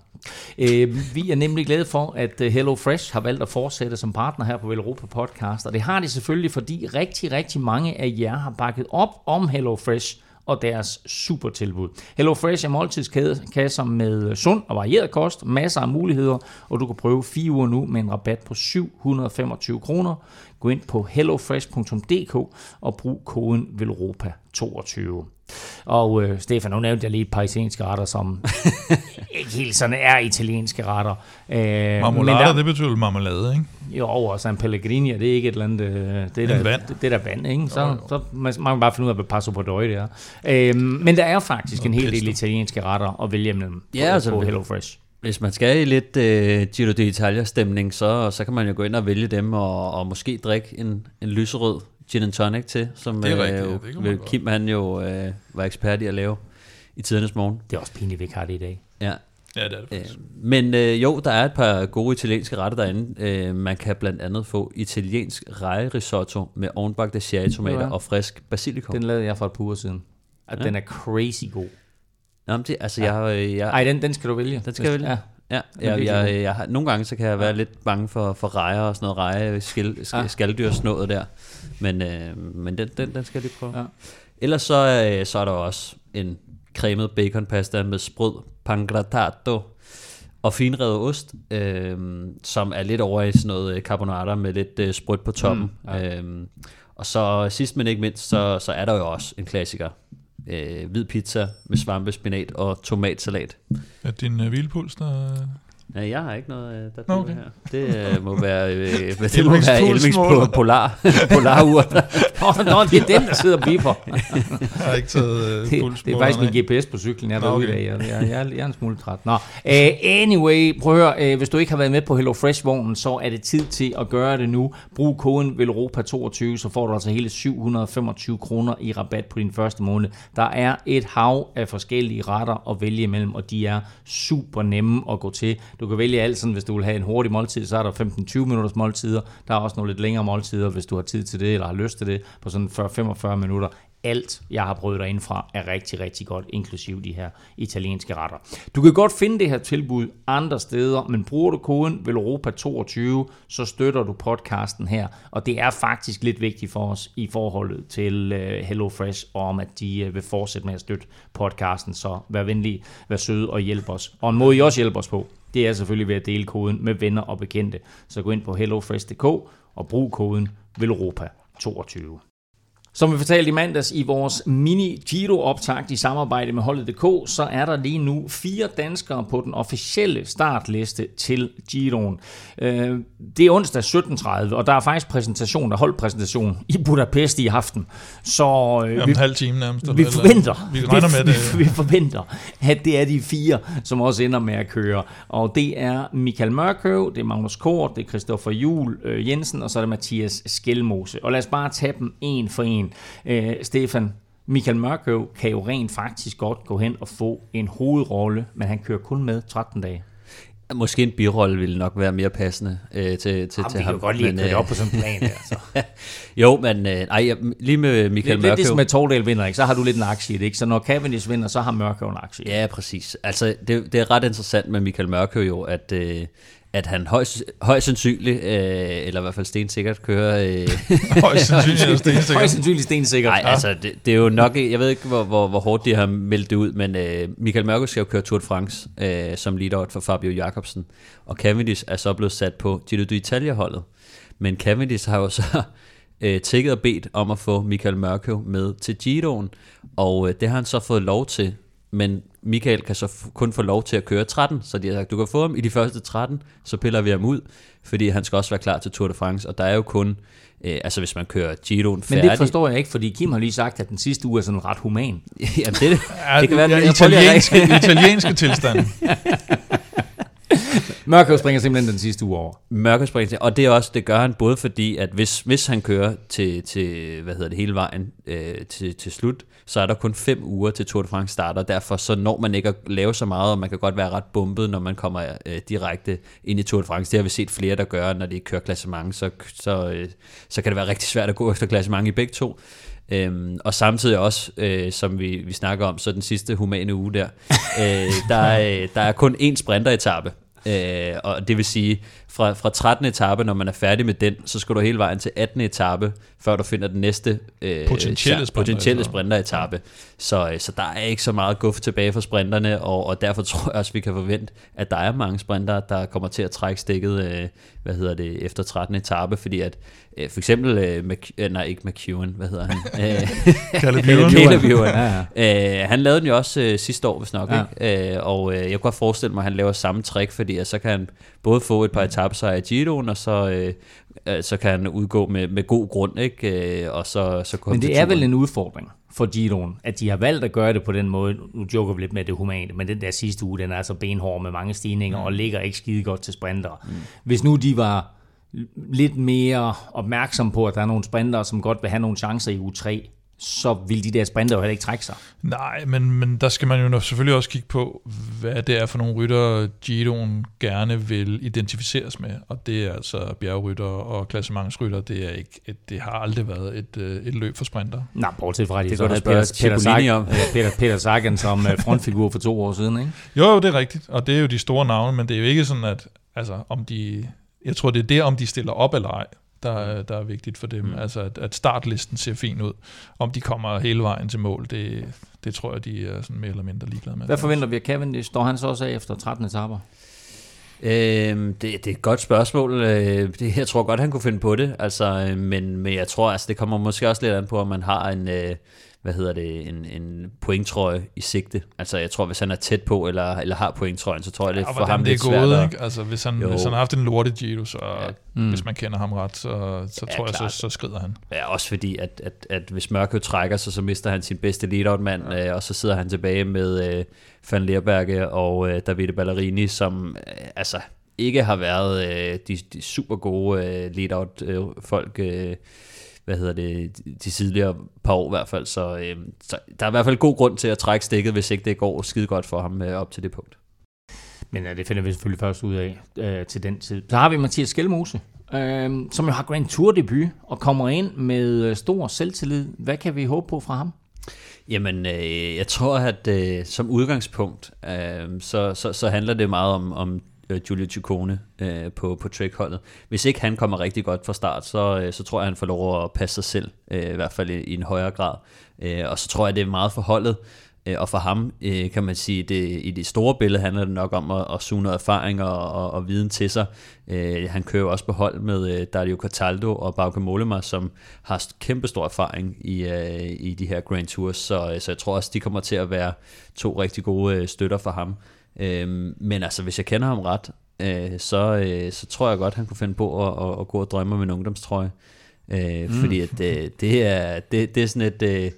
Øh, vi er nemlig glade for, at øh, Hello Fresh har valgt at fortsætte som partner her på Europa Podcast, og det har de selvfølgelig, fordi rigtig, rigtig mange af jer har bakket op om Hello Fresh og deres super tilbud. Hello Fresh er måltidskasser med sund og varieret kost, masser af muligheder, og du kan prøve fire uger nu med en rabat på 725 kroner. Gå ind på hellofresh.dk og brug koden VELROPA22. Og øh, Stefan, nu nævnte jeg lige et par italienske retter, som (laughs) ikke helt sådan er italienske retter. Øh, marmolade, der, det betyder marmelade, ikke? Jo, og San Pellegrini, det er ikke et eller andet... Øh, det er der, vand. Det, det er der vand, ikke? Så, jo, jo. så man, man kan bare finde ud af, hvad passo på døje det er. Øh, men der er faktisk en hel del italienske retter at vælge mellem ja, på, altså, på HelloFresh. Hvis man skal i lidt uh, Giro d'Italia-stemning, så, så kan man jo gå ind og vælge dem, og, og måske drikke en, en lyserød gin and tonic til, som det er rigtigt, uh, det Kim han jo uh, var ekspert i at lave i tidernes morgen. Det er også pinligt, vi ikke har det i dag. Ja, Ja, det er det Øh, faktisk. men øh, jo, der er et par gode italienske retter derinde. Øh, man kan blandt andet få italiensk rejerisotto med ovenbagte cherrytomater Ja. og frisk basilikum. Den lavede jeg for et par uger siden. At Ja. den er crazy god. Jamen, det, altså, jeg, øh, jeg, Ej, den, den skal du vælge. Den skal jeg vælge? Ja. Ja, er jeg, jeg, jeg, nogle gange så kan jeg være lidt bange for, for rejer og sådan noget reje, skal, skal, Ja. skalddyrsnået der. Men, øh, men den, den, den skal jeg lige prøve. Ja. Ellers så, øh, så er der også en cremet baconpasta med sprød pangratato og finrevet ost, øh, som er lidt over i sådan noget øh, carbonara med lidt øh, sprødt på toppen. Mm, ja. øh, og så sidst men ikke mindst, så, så er der jo også en klassiker. Øh, hvid pizza med svampe, spinat og tomatsalat. Er din øh, hvilepuls, der... Ja, jeg har ikke noget, øh, der okay. her. Det øh, må være, øh, (laughs) det må være po- polar, (laughs) polarur. (laughs) Nå, nå, det er den, der sidder og biper. Jeg har ikke taget øh, Det, det er faktisk min. GPS på cyklen, jeg er derude i okay. dag. Jeg, jeg, jeg, jeg er en smule træt. Nå. Uh, anyway, prøv at høre. Uh, hvis du ikke har været med på Hello Fresh-vognen, så er det tid til at gøre det nu. Brug koden VELOROPA22, så får du altså hele 725 kroner i rabat på din første måned. Der er et hav af forskellige retter at vælge imellem, og de er super nemme at gå til. Du kan vælge alt sådan, hvis du vil have en hurtig måltid, så er der 15-20 minutters måltider. Der er også nogle lidt længere måltider, hvis du har tid til det, eller har lyst til det, på sådan 40-45 minutter alt, jeg har prøvet derinde fra, er rigtig, rigtig godt, inklusive de her italienske retter. Du kan godt finde det her tilbud andre steder, men bruger du koden VELOROPA22, så støtter du podcasten her, og det er faktisk lidt vigtigt for os i forholdet til øh, HelloFresh, og om at de øh, vil fortsætte med at støtte podcasten, så vær venlig, vær sød og hjælp os. Og en måde I også hjælper os på, det er selvfølgelig ved at dele koden med venner og bekendte. Så gå ind på hellofresh.dk og brug koden VELOROPA22. Som vi fortalte i mandags i vores mini Giro optakt i samarbejde med holdet.dk, så er der lige nu fire danskere på den officielle startliste til Giroen. Øh, Det er onsdag 17.30, og der er faktisk præsentation, der holdt præsentation i Budapest i aften. Så øh, Om en halv time nærmest. vi forventer, Vi regner med (laughs) vi, det. vi forventer, at det er de fire, som også ender med at køre. Og det er Michael Mørkøv, det er Magnus Kort, det er Christoffer Jul øh, Jensen, og så er det Mathias Skelmose. Og lad os bare tage dem en for en. Øh, Stefan, Michael Mørkøv kan jo rent faktisk godt gå hen og få en hovedrolle, men han kører kun med 13 dage. Måske en birolle ville nok være mere passende øh, til, til, Jamen, til vi kan ham. jo godt lide at Men, køre det øh, op på sådan en plan der. Så. (laughs) Jo, men øh, ej, lige med Michael Det, det er Mørkøv. ligesom med Tordal vinder, ikke? så har du lidt en aktie i det. Ikke? Så når Cavendish vinder, så har Mørkøv en aktie. Ja, præcis. Altså, det, det er ret interessant med Michael Mørkøv jo, at, øh, at han højst, højst sandsynligt, øh, eller i hvert fald stensikkert, kører... Øh, (laughs) Højst sandsynligt er stensikkert. Højst sandsynligt stensikkert. Nej, altså, det, det er jo nok... Jeg ved ikke, hvor, hvor, hvor hårdt de har meldt det ud, men øh, Michael Mørkøv skal jo køre Tour de France øh, som leader for Fabio Jacobsen. Og Cavendish er så blevet sat på Giro d'Italia-holdet. Men Cavendish har jo så (laughs) øh, tækket og bedt om at få Michael Mørkøv med til Giroen, og øh, det har han så fået lov til. Men Michael kan så f- kun få lov til at køre 13, så de har sagt, du kan få ham i de første 13, så piller vi ham ud, fordi han skal også være klar til Tour de France, og der er jo kun, øh, altså hvis man kører Giroen Men færdig, det forstår jeg ikke, fordi Kim har lige sagt, at den sidste uge er sådan ret human. (laughs) Jamen, det, det, det kan være, ja, at italienske, italienske tilstand. (laughs) (laughs) Mørkøv springer simpelthen den sidste uge over. mørkespring springer, og det er også, det gør han både fordi, at hvis, hvis han kører til, til, hvad hedder det, hele vejen øh, til, til slut, så er der kun fem uger til Tour de France starter, derfor så når man ikke at lave så meget, og man kan godt være ret bumpet, når man kommer øh, direkte ind i Tour de France. Det har vi set flere, der gør, når de kører klassement, så, så, øh, så kan det være rigtig svært at gå efter klassement i begge to. Øhm, og samtidig også, øh, som vi, vi snakker om, så den sidste humane uge der, øh, der, er, der er kun én sprinteretappe. Øh, og det vil sige, fra, fra 13. etape, når man er færdig med den, så skal du hele vejen til 18. etape, før du finder den næste øh, Potentielle cha- potentielle sprinter. sprinteretape. Så, øh, så der er ikke så meget guf tilbage for sprinterne, og, og derfor (laughs) tror jeg også, vi kan forvente, at der er mange sprinter, der kommer til at trække stikket, øh, hvad hedder det, efter 13. etape, fordi at øh, for eksempel, øh, Mc, øh, nej ikke McEwen, hvad hedder han? (laughs) Øh, Caleb Ewan. Caleb Ewan. Ja, ja. Øh, han lavede den jo også øh, sidste år, hvis nok. Ja. Ikke? Øh, og øh, jeg kunne godt forestille mig, at han laver samme trick, fordi at så kan han både få et par etapsejre i Giroen, og så, øh, øh, så kan han udgå med, med god grund, ikke? Øh, og så, så Men det er vel en udfordring for Giroen, at de har valgt at gøre det på den måde. Nu joker vi lidt med det humane, men den der sidste uge, den er altså benhård med mange stigninger, mm. og ligger ikke skide godt til sprinter. Mm. Hvis nu de var lidt mere opmærksom på, at der er nogle sprinter, som godt vil have nogle chancer i uge 3, så vil de der sprinter jo heller ikke trække sig. Nej, men, men der skal man jo selvfølgelig også kigge på, hvad det er for nogle rytter, Giroen gerne vil identificeres med. Og det er altså bjergrytter og klassementsrytter. Det, er ikke et, det har aldrig været et, øh, et løb for sprinter. Nej, bortset fra, at de Det så havde Peter, Peter, om. Peter, Peter Sagan som øh, frontfigur for to år siden, ikke? Jo, jo, det er rigtigt. Og det er jo de store navne, men det er jo ikke sådan, at altså, om de... Jeg tror, det er det, om de stiller op eller ej, der, er- der er vigtigt for dem. Mm. Altså, at, at startlisten ser fin ud. Om de kommer hele vejen til mål, det, det tror jeg, de er sådan mere eller mindre ligeglade med. Hvad forventer vi af Cavendish? Står han så også af efter 13 etapper? Øhm, det, det er et godt spørgsmål. Øh, det, jeg tror godt, han kunne finde på det. Altså, øh, men, men jeg tror, altså, det kommer måske også lidt an på, om man har en, øh, hvad hedder det, en, en pointtrøje i sigte. Altså, jeg tror, hvis han er tæt på, eller, eller har pointtrøjen, så tror jeg, det er for ham det lidt er svært. gået, at- ikke? Altså, hvis han, Jo. hvis han har haft en lorte Giro, så ja. Mm. hvis man kender ham ret, så, så Ja, tror jeg, så, så skrider han. Ja, også fordi, at, at, at hvis Mørkøv trækker sig, så mister han sin bedste lead-out-mand, ja. øh, og så sidder han tilbage med øh, Van Leerberge og øh, Davide Ballerini, som øh, altså ikke har været øh, de, de super gode øh, lead-out-folk, øh, hvad hedder det, de, tidligere par år i hvert fald. Så, øh, så der er i hvert fald god grund til at trække stikket, hvis ikke det går skide godt for ham øh, op til det punkt. Men ja, det finder vi selvfølgelig først ud af øh, til den tid. Så har vi Mathias Skelmose, øh, som jo har Grand Tour debut og kommer ind med øh, stor selvtillid. Hvad kan vi håbe på fra ham? Jamen, øh, jeg tror, at øh, som udgangspunkt, øh, så, så, så handler det meget om, om øh, Giulio Ciccone øh, på, på trackholdet. Hvis ikke han kommer rigtig godt fra start, så, øh, så tror jeg, han får lov at passe sig selv, øh, i hvert fald i, i en højere grad. Øh, og så tror jeg, det er meget for holdet. Øh, og for ham, øh, kan man sige, det, i det store billede handler det nok om at, at suge noget erfaring og, og, og viden til sig. Øh, han kører jo også på hold med øh, Dario Cataldo og Bauke Mollema, som har kæmpestor erfaring i, øh, i de her Grand Tours, så, øh, så jeg tror også, de kommer til at være to rigtig gode øh, støtter for ham. Øh, men altså, hvis jeg kender ham ret, øh, så, øh, så tror jeg godt, han kunne finde på at, at, at gå og drømme om en ungdomstrøje. Øh, mm. Fordi at, øh, det, er, det, det er sådan et... Øh,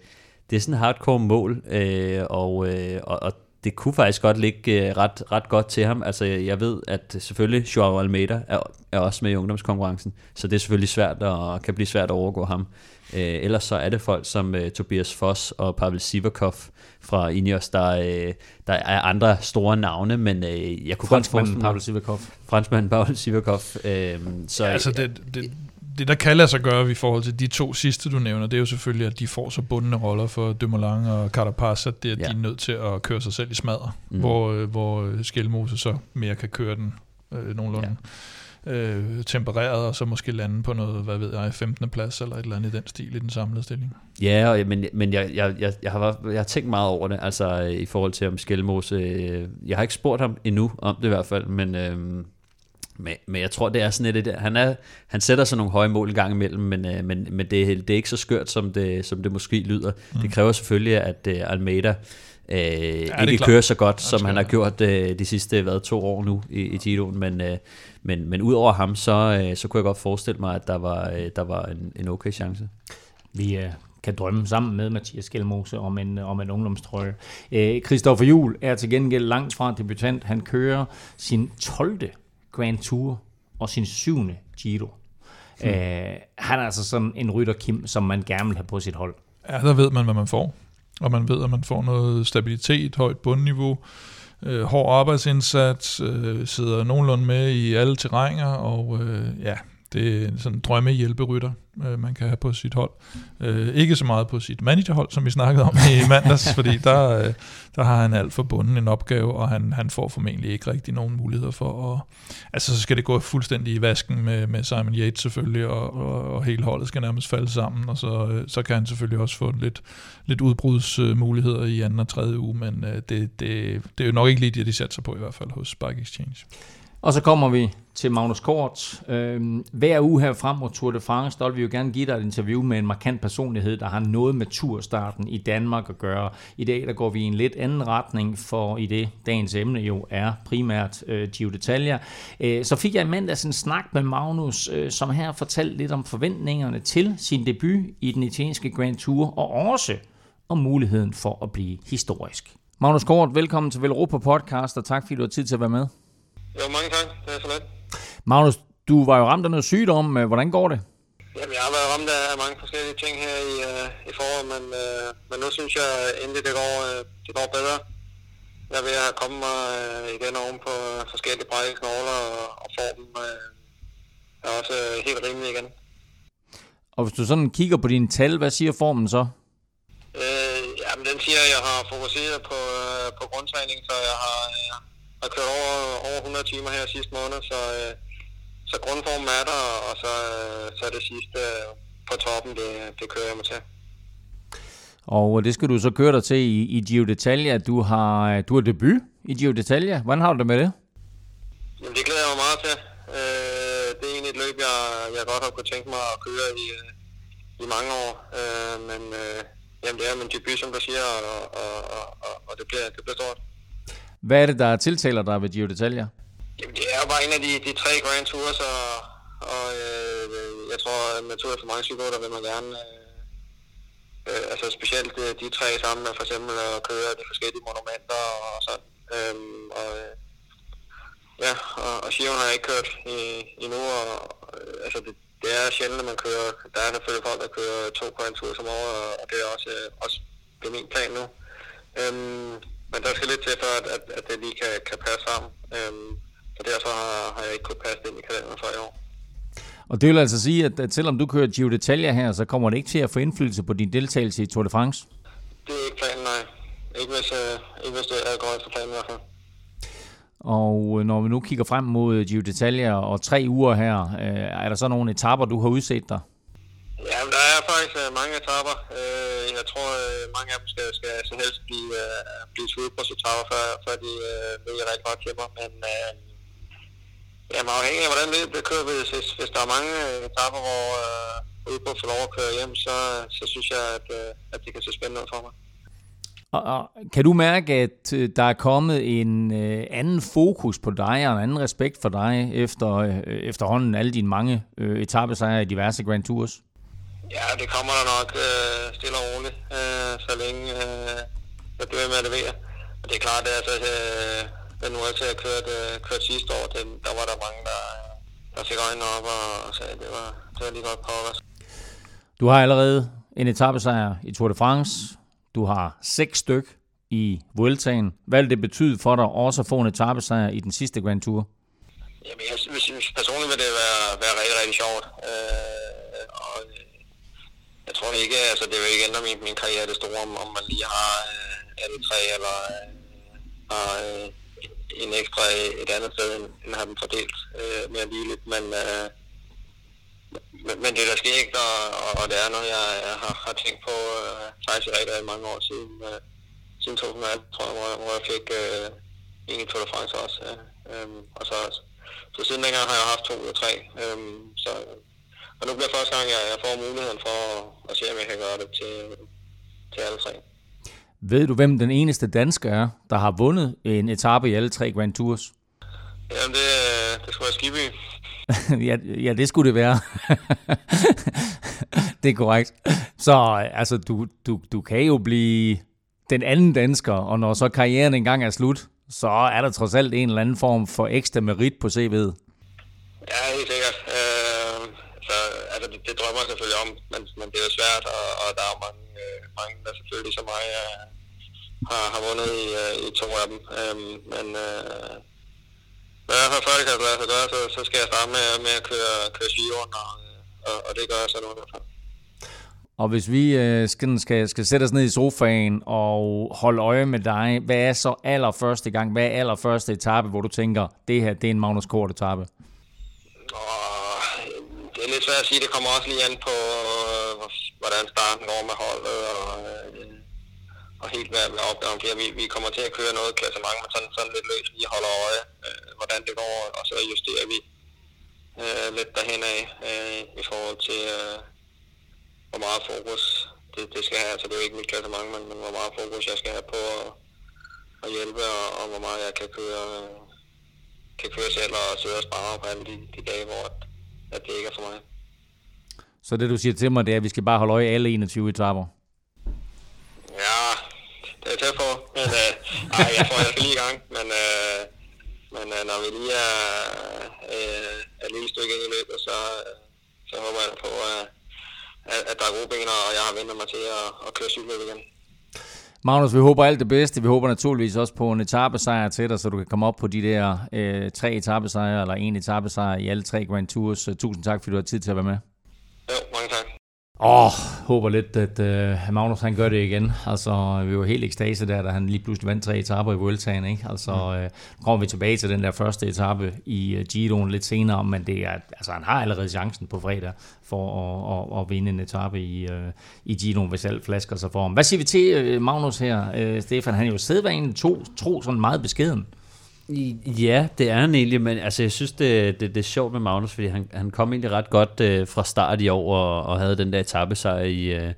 det er sådan et hardcore mål, øh, og, øh, og, og det kunne faktisk godt ligge øh, ret, ret godt til ham. Altså, jeg ved, at selvfølgelig Joao Almeida er, er også med i ungdomskonkurrencen, så det er selvfølgelig svært og kan blive svært at overgå ham. Øh, ellers så er det folk som øh, Tobias Foss og Pavel Sivakov fra Ineos, der, øh, der er andre store navne, men øh, jeg kunne godt Franskmanden forestille Pavel. Sivakov. Franskmanden Pavel Sivakov. Øh, så, Ja, altså det, det, det, der kan lade sig gøre i forhold til de to sidste, du nævner, det er jo selvfølgelig, at de får så bundne roller for Dumoulin og Carapaz, at det, at Ja. de er nødt til at køre sig selv i smadre, Mm. mm. hvor, øh, hvor Skelmose så mere kan køre den øh, nogenlunde ja. Øh, tempereret, og så måske lande på noget, hvad ved jeg, 15. plads eller et eller andet i den stil i den samlede stilling. Ja, og, men, men jeg, jeg, jeg, jeg, har, jeg har tænkt meget over det, altså øh, i forhold til om Skelmose. øh, Jeg har ikke spurgt ham endnu om det i hvert fald, men, øh, men, men jeg tror, det er sådan et, et han, er, han sætter sig nogle høje mål i gang imellem, men, øh, men, men det, det er ikke så skørt, som det, som det måske lyder. Mm. Det kræver selvfølgelig, at øh, Almeida øh, ja, ikke kører så godt, som han har gjort øh, de sidste hvad, to år nu i, i Giroen, men, øh, men, men udover ham, så, øh, så kunne jeg godt forestille mig, at der var, øh, der var en, en okay chance. Vi øh, kan drømme sammen med Mathias Skelmose om en, om en ungdomstrøje. Øh, Christoffer Juhl er til gengæld langt fra debutant. Han kører sin 12. Grand Tour og sin 7. Giro. Hmm. Øh, han er altså sådan en rytter, Kim, som man gerne vil have på sit hold. Ja, der ved man, hvad man får. Og man ved, at man får noget stabilitet, højt bundniveau, øh, hård arbejdsindsats, øh, sidder nogenlunde med i alle terrænger, og øh, ja, det er sådan en drømmehjælperytter, øh, man kan have på sit hold. Øh, ikke så meget på sit managerhold, som vi snakkede om i mandags, (laughs) fordi der, øh, der har han alt for bunden en opgave, og han, han får formentlig ikke rigtig nogen muligheder for at... Altså, så skal det gå fuldstændig i vasken med, med Simon Yates selvfølgelig, og, og, og hele holdet skal nærmest falde sammen, og så, øh, så kan han selvfølgelig også få lidt, lidt udbrudsmuligheder i anden og tredje uge, men øh, det, det, det er jo nok ikke lige det, de satser på i hvert fald hos Bike Exchange. Og så kommer vi til Magnus Kort. Øhm, hver uge her frem mod Tour de France, der vil vi jo gerne give dig et interview med en markant personlighed, der har noget med turstarten i Danmark at gøre. I dag der går vi i en lidt anden retning, for i det dagens emne jo er primært øh, Gio d'Italia. Øh, så fik jeg i mandags en snak med Magnus, øh, som her fortalte lidt om forventningerne til sin debut i den italienske Grand Tour, og også om muligheden for at blive historisk. Magnus Kort, velkommen til Velropa Podcast, og tak fordi du har tid til at være med. Jo, mange tak. Det er så let. Magnus, du var jo ramt af noget sygdom. Hvordan går det? Jamen, jeg har været ramt af mange forskellige ting her i, uh, i foråret, men, uh, men nu synes jeg endelig, det går, uh, det går bedre. Jeg ved at komme mig uh, igen oven på forskellige brække knogler, og, og formen uh, er også uh, helt rimelig igen. Og hvis du sådan kigger på dine tal, hvad siger formen så? Øh, jamen, den siger, at jeg har fokuseret på, øh, på grundtræning, så jeg har, øh, har kørt over, over 100 timer her sidste måned, så, øh, så grundformen er der, og så, øh, så er det sidste på toppen, det, det kører jeg mig til. Og det skal du så køre dig til i, i Giro d'Italia. Du har, du har debut i Giro d'Italia. Hvordan har du det med det? Jamen, det glæder jeg mig meget til. Øh, det er egentlig et løb, jeg, jeg godt har kunne tænke mig at køre i, øh, i mange år. Øh, men øh, jamen, det er min debut, som du siger, og, og, og, og det, bliver, det bliver stort. Hvad er det, der tiltaler dig ved Giro d'Italia? Jamen, det er jo bare en af de, de tre Grand Tours, og, og øh, jeg tror, at med Tour for mange cykelrytter vil man gerne... Øh, øh altså specielt de, de tre sammen med for eksempel at køre de forskellige monumenter og sådan. Øhm, og, øh, ja, og, og Giroen har jeg ikke kørt i, endnu, og øh, altså det, det er sjældent, at man kører, der er selvfølgelig folk, der kører to Grand Tours som og, og det er også, øh, også det er min plan nu. Øhm, men der skal lidt til, for at, at, at det lige kan, kan passe sammen. Øhm, så derfor har, har jeg ikke kunnet passe det ind i kalenderen for i år. Og det vil altså sige, at, at selvom du kører Giro d'Italia her, så kommer det ikke til at få indflydelse på din deltagelse i Tour de France? Det er ikke planen, nej. Ikke hvis, øh, ikke hvis det er går efter planen i hvert fald. Og øh, når vi nu kigger frem mod Giro d'Italia og tre uger her, øh, er der så nogle etapper, du har udset dig? Ja, der er faktisk øh, mange etapper. Øh, jeg tror, øh, mange af dem skal, skal så helst blive, øh, blive etapper, før, før de øh, vælger rigtig godt mig. Men øh, jamen, afhængig af, hvordan det kører, hvis, hvis, hvis der er mange etapper, hvor øh, udbrud får lov at køre hjem, så, så synes jeg, at, øh, at det kan se spændende ud for mig. Og, og kan du mærke, at øh, der er kommet en øh, anden fokus på dig og en anden respekt for dig efter øh, efterhånden alle dine mange øh, etappesejre i diverse Grand Tours? Ja, det kommer der nok øh, stille og roligt, øh, så længe øh, jeg bliver med at levere. Og det er klart, at altså, øh, den nu til at køre øh, kørt sidste år, den, der var der mange, der, der fik øjnene op og, og sagde, at det var, det var lige godt på os. Du har allerede en etappesejr i Tour de France. Du har seks styk i Vueltaen. Hvad vil det betyde for dig også at få en etappesejr i den sidste Grand Tour? Jamen, jeg, hvis, personligt vil det være, være rigtig, rigtig sjovt. Øh, og jeg tror ikke, altså det vil ikke ændre min, min karriere det store, om, om man lige har øh, alle tre, eller øh, har øh, en ekstra et andet sted, end, end har dem fordelt øh, mere ligeligt. Men, øh, men, men det der sker ikke, og, og det er noget, jeg, jeg har, har tænkt på øh, faktisk i rigtig mange år siden, øh, siden 2018, tror jeg, hvor, hvor jeg fik øh, en i Tour de France også. Øh, øh, og så, så siden dengang har jeg haft to eller tre. Øh, så og nu bliver første gang, jeg, jeg får muligheden for at, at se, om jeg kan gøre det til, til alle tre. Ved du, hvem den eneste dansker er, der har vundet en etape i alle tre Grand Tours? Jamen, det, det skulle være Skiby. ja, ja, det skulle det være. (laughs) det er korrekt. Så altså, du, du, du kan jo blive den anden dansker, og når så karrieren engang er slut, så er der trods alt en eller anden form for ekstra merit på CV'et. Ja, helt sikkert. Øh, så altså, det, det drømmer jeg selvfølgelig om, men, men det er jo svært, og, og der er mange, øh, mange der selvfølgelig som mig øh, har, har vundet i, øh, i to af dem. Øh, men øh, men i hvert fald før det kan lade sig gøre, så, så skal jeg starte med, med at køre, køre skiven, og, og, og det gør jeg så nu i hvert fald. Og hvis vi øh, skal, skal, skal sætte os ned i sofaen og holde øje med dig, hvad er så allerførste gang, hvad er allerførste etape, hvor du tænker, det her det er en Magnus Kort etape? Det er lidt svært at sige, det kommer også lige an på, hvordan starten går med holdet, og, øh, og helt hvad, hvad opgaven bliver. Vi, vi kommer til at køre noget klassement, men sådan, sådan lidt løs lige holder øje, øh, hvordan det går, og så justerer vi øh, lidt derhen af øh, i forhold til, øh, hvor meget fokus det, det skal have. Altså det er jo ikke mit klassement, men, men hvor meget fokus jeg skal have på at, at hjælpe, og, og hvor meget jeg kan køre, øh, kan køre selv og sidde og spare på alle de, de dage, hvor at, at det ikke er for mig. Så det du siger til mig, det er, at vi skal bare holde øje alle 21 etaper? Ja, det er tæt på. Men, øh, ej, jeg tror, jeg skal lige i gang. Men, øh, men øh, når vi lige er, øh, et lille stykke ind i løbet, så, så håber jeg på, at, at, at der er gode ben, og jeg har ventet mig til at, at køre cykelløb igen. Magnus, vi håber alt det bedste. Vi håber naturligvis også på en etappesejr til dig, så du kan komme op på de der øh, tre etappesejre, eller en etappesejr i alle tre Grand Tours. Tusind tak, fordi du har tid til at være med. Jo, mange tak. Åh, oh, håber lidt, at uh, Magnus han gør det igen. Altså, vi var helt ekstase der, da han lige pludselig vandt tre etapper i Vueltaen, ikke? Altså, mm. uh, nu kommer vi tilbage til den der første etape i uh, Giroen lidt senere, men det er, altså, han har allerede chancen på fredag for at, at, at vinde en etape i, uh, i Giroen, hvis alt flasker sig for ham. Hvad siger vi til uh, Magnus her, uh, Stefan? Han er jo sædvanen to, tro sådan meget beskeden. Ja, det er han egentlig, men altså, jeg synes, det, det, det er sjovt med Magnus, fordi han, han kom egentlig ret godt øh, fra start i år, og, og havde den der etappesejr i, øh,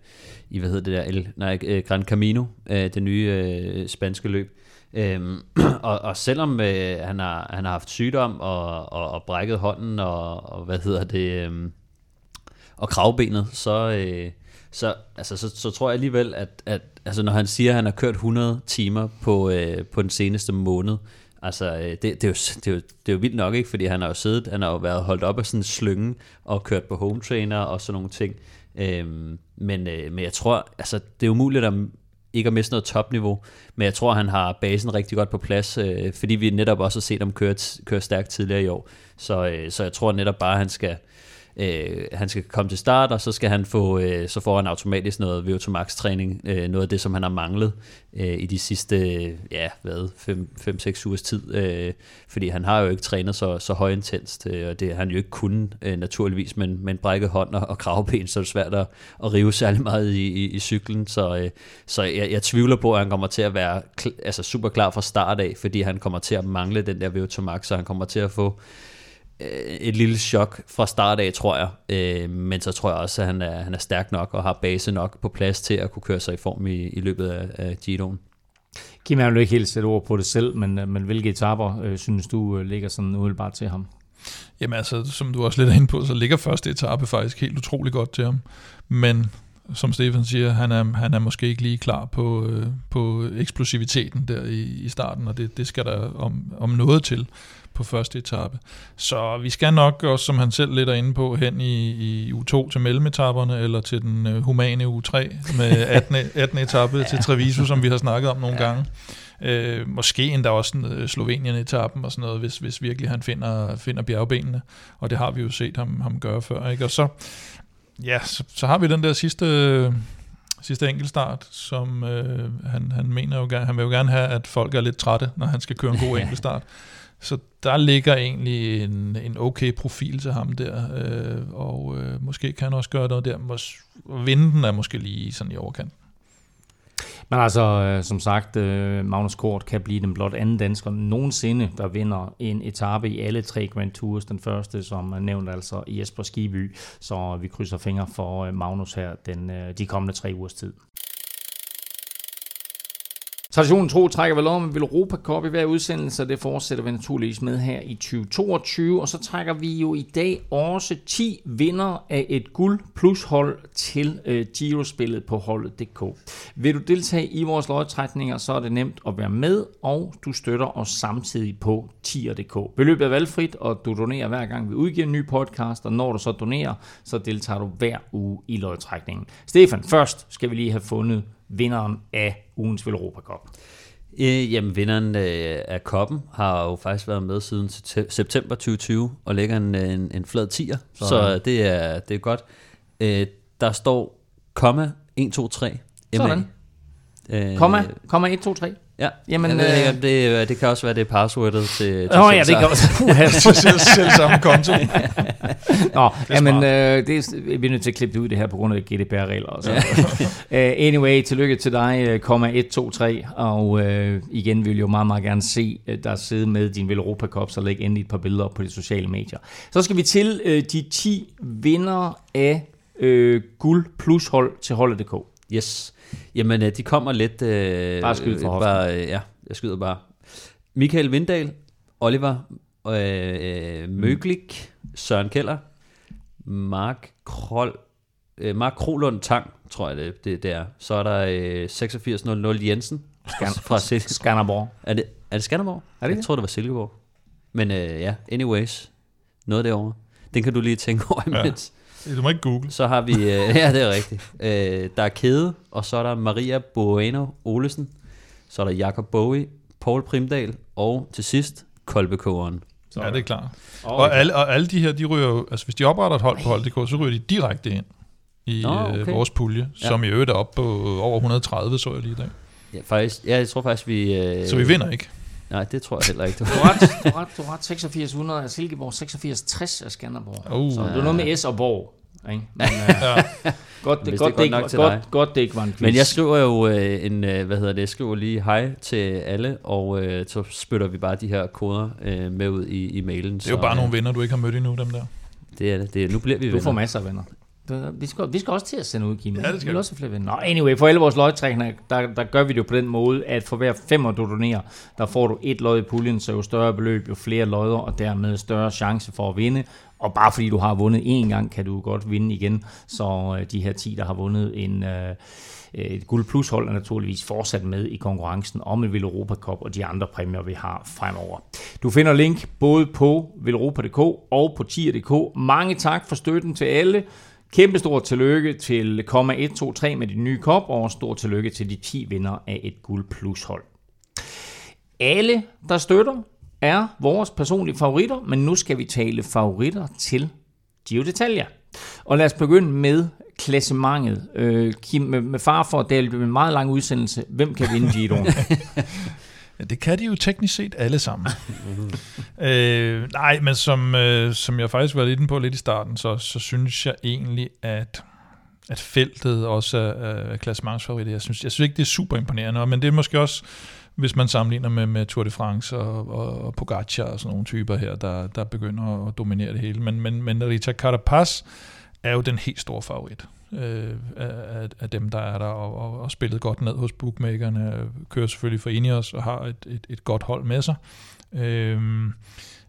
i hvad hedder det der, El, nej, øh, Gran Camino, øh, det nye øh, spanske løb. Øhm, (clears throat) og, og selvom øh, han, har, han har haft sygdom og, og, og brækket hånden og, og hvad hedder det, øh, og kravbenet, så, øh, så, altså, så, så tror jeg alligevel, at, at altså, når han siger, at han har kørt 100 timer på, øh, på den seneste måned, Altså, øh, det, det, er jo, det, er jo, det er jo vildt nok, ikke? Fordi han har jo siddet, han har jo været holdt op af sådan en slynge og kørt på home trainer og sådan nogle ting. Øhm, men, øh, men jeg tror, altså, det er umuligt at ikke at miste noget topniveau, men jeg tror, han har basen rigtig godt på plads, øh, fordi vi netop også har set ham køre, køre stærkt tidligere i år. Så, øh, så jeg tror netop bare, at han skal, øh, Øh, han skal komme til start, og så skal han få, øh, så får han automatisk noget VO2 Max træning, øh, noget af det, som han har manglet øh, i de sidste, ja, hvad, 5-6 ugers tid, øh, fordi han har jo ikke trænet så, så højintenst, øh, og det har han jo ikke kunnet øh, naturligvis, men, men brækket hånd og, og kravben, så er det svært at, at rive særlig meget i, i, i cyklen, så, øh, så jeg, jeg tvivler på, at han kommer til at være altså super klar fra start af, fordi han kommer til at mangle den der VO2 Max, så han kommer til at få et lille chok fra start af, tror jeg. Øh, men så tror jeg også, at han er, han er stærk nok og har base nok på plads til at kunne køre sig i form i, i løbet af, af Giroen. Kim har jo ikke helt sætte ord på det selv, men, øh, men hvilke etaper øh, synes du øh, ligger sådan umiddelbart til ham? Jamen altså, som du også lidt er inde på, så ligger første etape faktisk helt utrolig godt til ham. Men som Stefan siger, han er, han er måske ikke lige klar på, øh, på eksplosiviteten der i, i starten, og det, det skal der om, om noget til på første etape. Så vi skal nok også, som han selv lidt er inde på, hen i, i U2 til mellemetapperne, eller til den uh, humane U3 med (laughs) 18, 18 etape ja. til Treviso, som vi har snakket om nogle ja. gange. Øh, måske endda også uh, Slovenien-etappen og sådan noget, hvis, hvis virkelig han finder, finder bjergbenene. Og det har vi jo set ham, ham gøre før. Ikke? Og så, ja, så, så har vi den der sidste sidste enkeltstart, som øh, han, han mener jo gerne, han vil jo gerne have, at folk er lidt trætte, når han skal køre en god enkeltstart. Så der ligger egentlig en, en okay profil til ham der, øh, og øh, måske kan han også gøre noget der. Mås- vinden er måske lige sådan i overkanten. Men altså, øh, som sagt, øh, Magnus Kort kan blive den blot anden dansker nogensinde, der vinder en etape i alle tre Grand Tours. Den første, som er nævnt altså i Jesper Skiby, så vi krydser fingre for øh, Magnus her den, øh, de kommende tre ugers tid. Traditionen tro trækker vel om, at Europa Cup i hver udsendelse, og det fortsætter vi naturligvis med her i 2022. Og så trækker vi jo i dag også 10 vinder af et guld plus hold til øh, Giro-spillet på holdet.dk. Vil du deltage i vores lodtrækninger, så er det nemt at være med, og du støtter os samtidig på tier.dk. Beløbet er valgfrit, og du donerer hver gang vi udgiver en ny podcast, og når du så donerer, så deltager du hver uge i lodtrækningen. Stefan, først skal vi lige have fundet vinderen af ugens Europa Cup? Øh, jamen, vinderen øh, af koppen har jo faktisk været med siden september 2020 og lægger en, en, en flad tier, så, så det, er, det er godt. Øh, der står komma 1, 2, 3. Sådan. Øh, komma, komma 1, 2, 3. Ja, Jamen, jeg ved ikke, om det, det kan også være det passwordet til, til oh, ja, det kan også (laughs) selv, selv samme konto. (laughs) Nå, det jamen, øh, det er, vi er nødt til at klippe det ud det her på grund af GDPR-regler. Så. uh, (laughs) anyway, tillykke til dig, komma 1, 2, 3, og uh, igen vil jeg jo meget, meget gerne se dig sidde med din Europa Cup, så læg endelig et par billeder op på de sociale medier. Så skal vi til uh, de 10 vinder af uh, guld plus hold til holdet.dk. Yes. Jamen, øh, de kommer lidt... Øh, bare skyd for bare, øh, Ja, jeg skyder bare. Michael Vindal, Oliver øh, øh, Møglik, Søren Keller, Mark Krol, øh, Mark Krolund Tang, tror jeg det, det, det er. Så er der øh, 8600 Jensen Skan- fra Skanderborg. Er det, er det Skanderborg? Er det jeg tror, det var Silkeborg. Men øh, ja, anyways. Noget derovre. Den kan du lige tænke over imens. Du må ikke google. Så har vi, øh, (laughs) ja det er rigtigt, øh, der er Kæde, og så er der Maria Bueno Olesen, så er der Jakob Bowie, Paul Primdal, og til sidst Kolbekåren. Ja, det er klart. Og, Og alle, og alle de her, de ryger jo, altså hvis de opretter et hold på hold.dk, så ryger de direkte ind i Nå, okay. okay. vores pulje, Ja. som i øvrigt er oppe på over 130, så jeg lige i dag. Ja, faktisk, ja, jeg tror faktisk, vi... Øh, Så vi vinder ikke. Nej, det tror jeg heller ikke. Du. Du har ret, du har ret, du har ret 8600 er Silkeborg, 8660 er Skanderborg. Uh. Så det er noget med S og Borg. Ikke? Men, uh, (laughs) Ja. godt, det, Hvis godt, det er godt ikke, til godt, dig. godt, det ikke var en quiz. Men jeg skriver jo øh, en, øh, hvad hedder det, jeg skriver lige hej til alle, og øh, så spytter vi bare de her koder øh, med ud i, i mailen. Det er jo bare nogle venner, du ikke har mødt endnu, dem der. Det er det. det er, nu bliver vi Du venner. får masser af venner. Vi skal, vi skal også til at sende ud, Kim. Ja, det skal vi også flere. Nå, anyway, for alle vores lodtrækninger, der, der gør vi det jo på den måde, at for hver femmer, du donerer, der får du et lod i puljen, så jo større beløb, jo flere lodder, og dermed større chance for at vinde. Og bare fordi du har vundet én gang, kan du godt vinde igen. Så øh, de her 10, der har vundet en... Øh, et guld plus hold er naturligvis fortsat med i konkurrencen om en Vil Europa Cup og de andre præmier, vi har fremover. Du finder link både på velropa.dk og på tier.dk. Mange tak for støtten til alle. Kæmpe stort tillykke til komma 1, 2, 3 med de nye kop, og stort tillykke til de 10 vinder af et guld plus hold. Alle, der støtter, er vores personlige favoritter, men nu skal vi tale favoritter til Gio Detaljer. Og lad os begynde med klassementet. Øh, Kim, med, med far for, at det bliver en meget lang udsendelse. Hvem kan vinde Giroen? (laughs) Ja, det kan de jo teknisk set alle sammen. (laughs) øh, nej, men som, øh, som jeg faktisk var lidt inde på lidt i starten, så, så synes jeg egentlig, at, at feltet også er, er klassementsfavorit. Jeg synes, jeg synes ikke, det er super imponerende, men det er måske også, hvis man sammenligner med, med Tour de France og, og, og Pogacar og sådan nogle typer her, der, der begynder at dominere det hele. Men, men, men Rita Carapaz er jo den helt store favorit øh, af, af dem, der er der, og, og, og spillet godt ned hos bookmakerne, kører selvfølgelig for Ineos og har et, et, et godt hold med sig. Øh,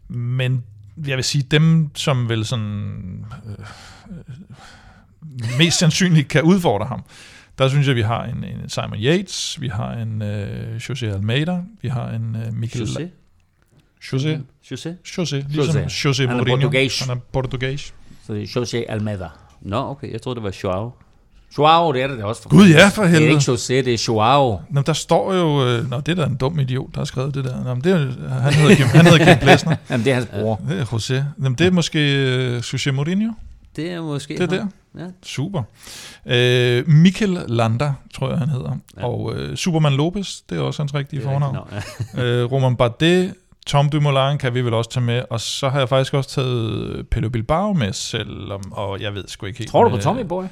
men jeg vil sige, dem, som vel sådan øh, øh, mest sandsynligt kan udfordre ham, der synes jeg, vi har en, en Simon Yates, vi har en øh, José Almeida, vi har en øh, Michael... José? José? José? José, ligesom José. José, Han er Mourinho. portugis. Han er portugis. Så det er José Almeida. Nå, okay, jeg troede, det var Joao. Joao, det er det da også. For Gud ja, for Det er helvede. ikke José, det er Joao. Nå, der står jo... Øh, nå, det er da en dum idiot, der har skrevet det der. Nå, men det er, han hedder Kim, han hedder Kim Plesner. (laughs) Jamen, det er hans bror. Det er José. Jamen, det er måske øh, José Mourinho. Det er måske Det er ham. Ja. Super. Øh, Mikel Landa, tror jeg, han hedder. Ja. Og øh, Superman Lopez, det er også hans rigtige fornavn. Nå, ja. øh, Roman Bardet, Tom Dumoulin kan vi vel også tage med. Og så har jeg faktisk også taget Pedro Bilbao med, selvom... Og jeg ved sgu ikke helt... Tror du på Tommy Boy?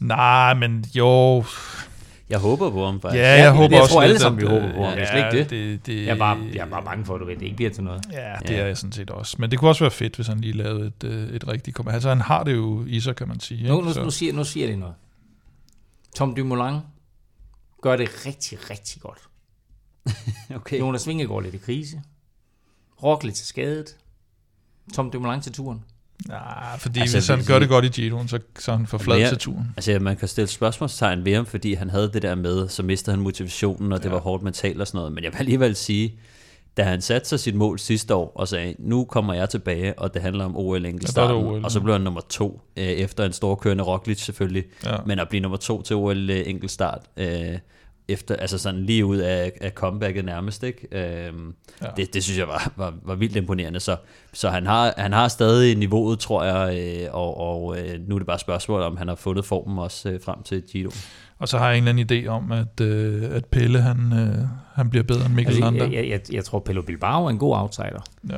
Nej, men jo... Jeg håber på ham, faktisk. Ja, jeg det- håber jeg også tror alle lidt, sammen, vi håber på ham. Det er slet ja, ikke det. det, det Jeg er bare, jeg er bare bange for, at du ved, det ikke bliver til noget. Ja, det Ja. er jeg sådan set også. Men det kunne også være fedt, hvis han lige lavede et, øh, et rigtigt kom. Altså, han har det jo i sig, kan man sige. Nu, ikke? nu, Så- nu, siger, nu siger jeg det noget. Tom Dumoulin gør det rigtig, rigtig godt. (laughs) Okay. Jonas Vingegaard lidt i krise. Rock lidt til skadet. Tom Dumoulin til turen. Nej, fordi Altså, hvis han gør det godt i Giroen, så, så er han for flad til turen. Altså, man kan stille spørgsmålstegn ved ham, fordi han havde det der med, så mistede han motivationen, og det Ja. var hårdt mentalt og sådan noget. Men jeg vil alligevel sige, da han satte sig sit mål sidste år og sagde, nu kommer jeg tilbage, og det handler om OL Ja, enkeltstarten, OL, og så ja. blev han nummer to, øh, efter en stor kørende Roglic selvfølgelig, Ja. men at blive nummer to til OL øh, enkeltstart, øh, efter, altså sådan lige ud af, af comebacket nærmest, ikke? Øhm, Ja. ja. det, det synes jeg var, var, var vildt imponerende, så, så han, har, han har stadig niveauet, tror jeg, øh, og, og øh, nu er det bare spørgsmål, om han har fundet formen også øh, frem til Giro. Og så har jeg en eller anden idé om, at, øh, at Pelle, han, øh, han bliver bedre end Mikkel Altså, Landa. jeg, jeg, jeg, jeg tror, Pello Bilbao er en god outsider. Ja.